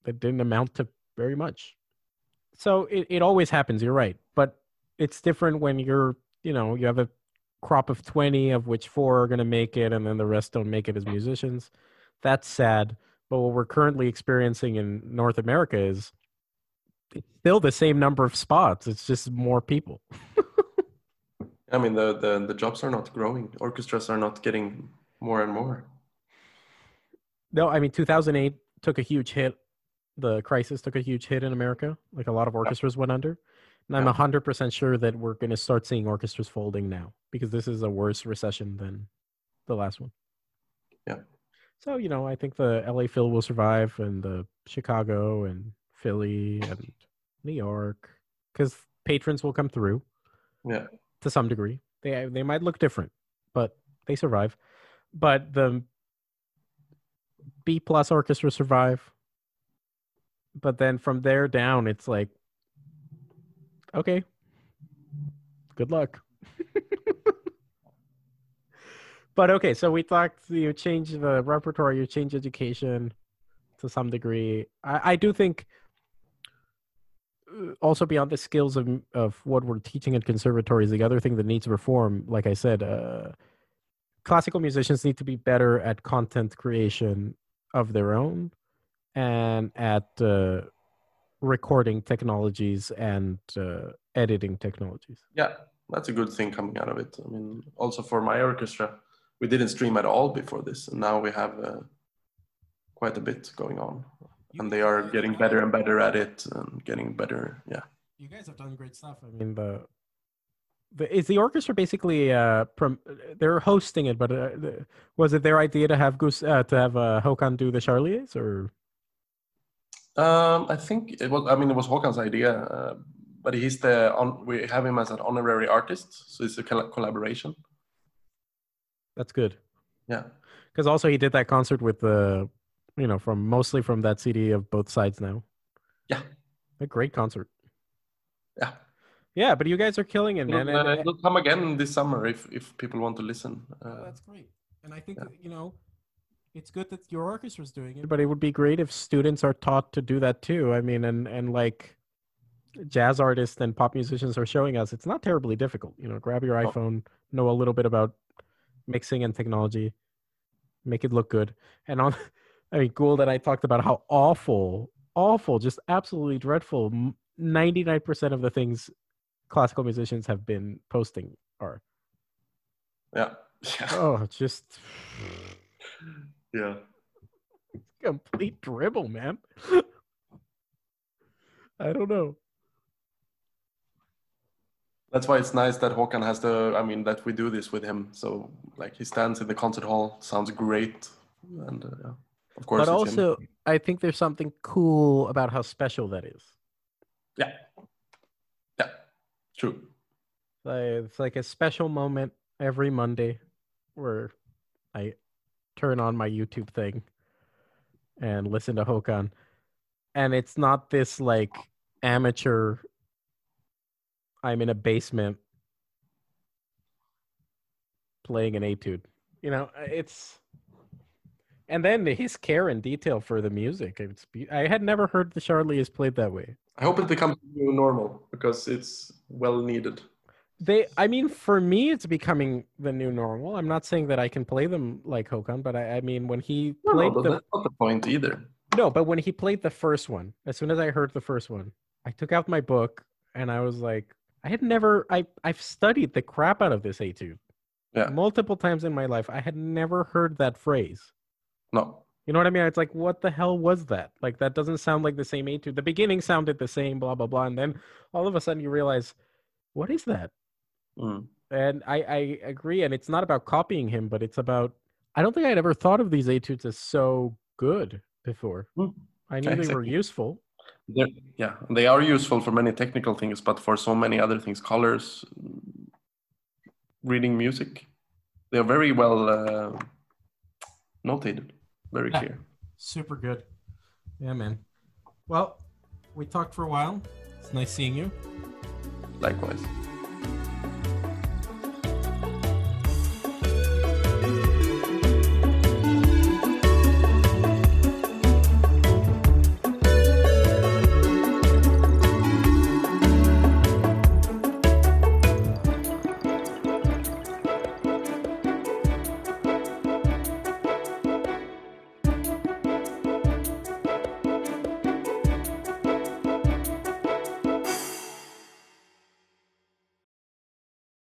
S1: That didn't amount to very much. So it, it always happens. You're right, but it's different when you're you know you have a crop of 20 of which four are going to make it and then the rest don't make it as musicians that's sad but what we're currently experiencing in north america is still the same number of spots it's just more people
S2: i mean the, the the jobs are not growing orchestras are not getting more and more
S1: no i mean 2008 took a huge hit the crisis took a huge hit in america like a lot of orchestras went under and I'm hundred percent sure that we're going to start seeing orchestras folding now because this is a worse recession than the last one.
S2: Yeah.
S1: So you know, I think the LA Phil will survive, and the Chicago and Philly and New York, because patrons will come through.
S2: Yeah.
S1: To some degree, they they might look different, but they survive. But the B plus orchestra survive. But then from there down, it's like okay. Good luck. but okay, so we talked. You change the repertoire. You change education to some degree. I, I do think also beyond the skills of of what we're teaching at conservatories, the other thing that needs reform, like I said, uh, classical musicians need to be better at content creation of their own and at uh, recording technologies and uh, editing technologies.
S2: Yeah, that's a good thing coming out of it. I mean, also for my orchestra, we didn't stream at all before this, and now we have uh, quite a bit going on, and they are getting better and better at it and getting better. Yeah,
S1: you guys have done great stuff. I mean, the, the is the orchestra basically uh, prom- they're hosting it, but uh, was it their idea to have Gus uh, to have uh, Håkan do the Charliers or?
S2: Um, I think it was. I mean, it was Håkan's idea, uh, but he's the on. We have him as an honorary artist, so it's a collaboration.
S1: That's good.
S2: Yeah.
S1: Because also he did that concert with the, you know, from mostly from that CD of both sides now.
S2: Yeah.
S1: A great concert.
S2: Yeah.
S1: Yeah, but you guys are killing it, man.
S2: It'll, uh, it'll come again this summer if if people want to listen.
S1: Oh,
S2: Uh,
S1: that's great. And I think
S2: yeah.
S1: that, you know, it's good that your orchestra's doing it, but it would be great if students are taught to do that too. I mean, and and like jazz artists and pop musicians are showing us it's not terribly difficult. You know, grab your
S2: No.
S1: iPhone, know a little bit about mixing and technology, make it look good. And on I mean, Gould and I talked about how awful, awful, just absolutely dreadful 99% of the things classical musicians have been posting are.
S2: yeah. Yeah.
S1: Oh, just
S2: Yeah.
S1: complete dribble, man. I don't know.
S2: That's why it's nice that Håkan has the. I mean, that we do this with him. So like he stands in the concert hall, sounds great, and uh, yeah, of course.
S1: but
S2: it's him.
S1: also, I think there's something cool about how special that is.
S2: yeah, yeah, true.
S1: Like, it's like a special moment every Monday where I turn on my YouTube thing and listen to Håkan. And it's not this like amateur, I'm in a basement playing an etude. You know, it's. And then his care and detail for the music. It's be- I had never heard the Charliers played that way.
S2: I hope it becomes the new normal because it's well needed.
S1: They, I mean, for me, it's becoming the new normal. I'm not saying that I can play them like Håkan, but I, I mean, when he
S2: No,
S1: played
S2: no,
S1: the
S2: that's not the point either.
S1: no, but when he played the first one, as soon as I heard the first one, I took out my book and I was like, I had never, I, I've studied the crap out of this etude
S2: Yeah.
S1: multiple times in my life. I had never heard that phrase.
S2: No,
S1: You know what I mean? It's like, what the hell was that? Like, that doesn't sound like the same etude. The beginning sounded the same, blah blah blah, and then all of a sudden you realize, what is that?
S2: Mm.
S1: And I, I agree. And it's not about copying him, but it's about, I don't think I'd ever thought of these etudes as so good before.
S2: Mm.
S1: I knew they were useful.
S2: They're, yeah, they are useful for many technical things, but for so many other things, colors, reading music, they are very well uh, notated, very
S1: Yeah.
S2: clear.
S1: Super good. Yeah, man. Well, we talked for a while. It's nice seeing you.
S2: Likewise.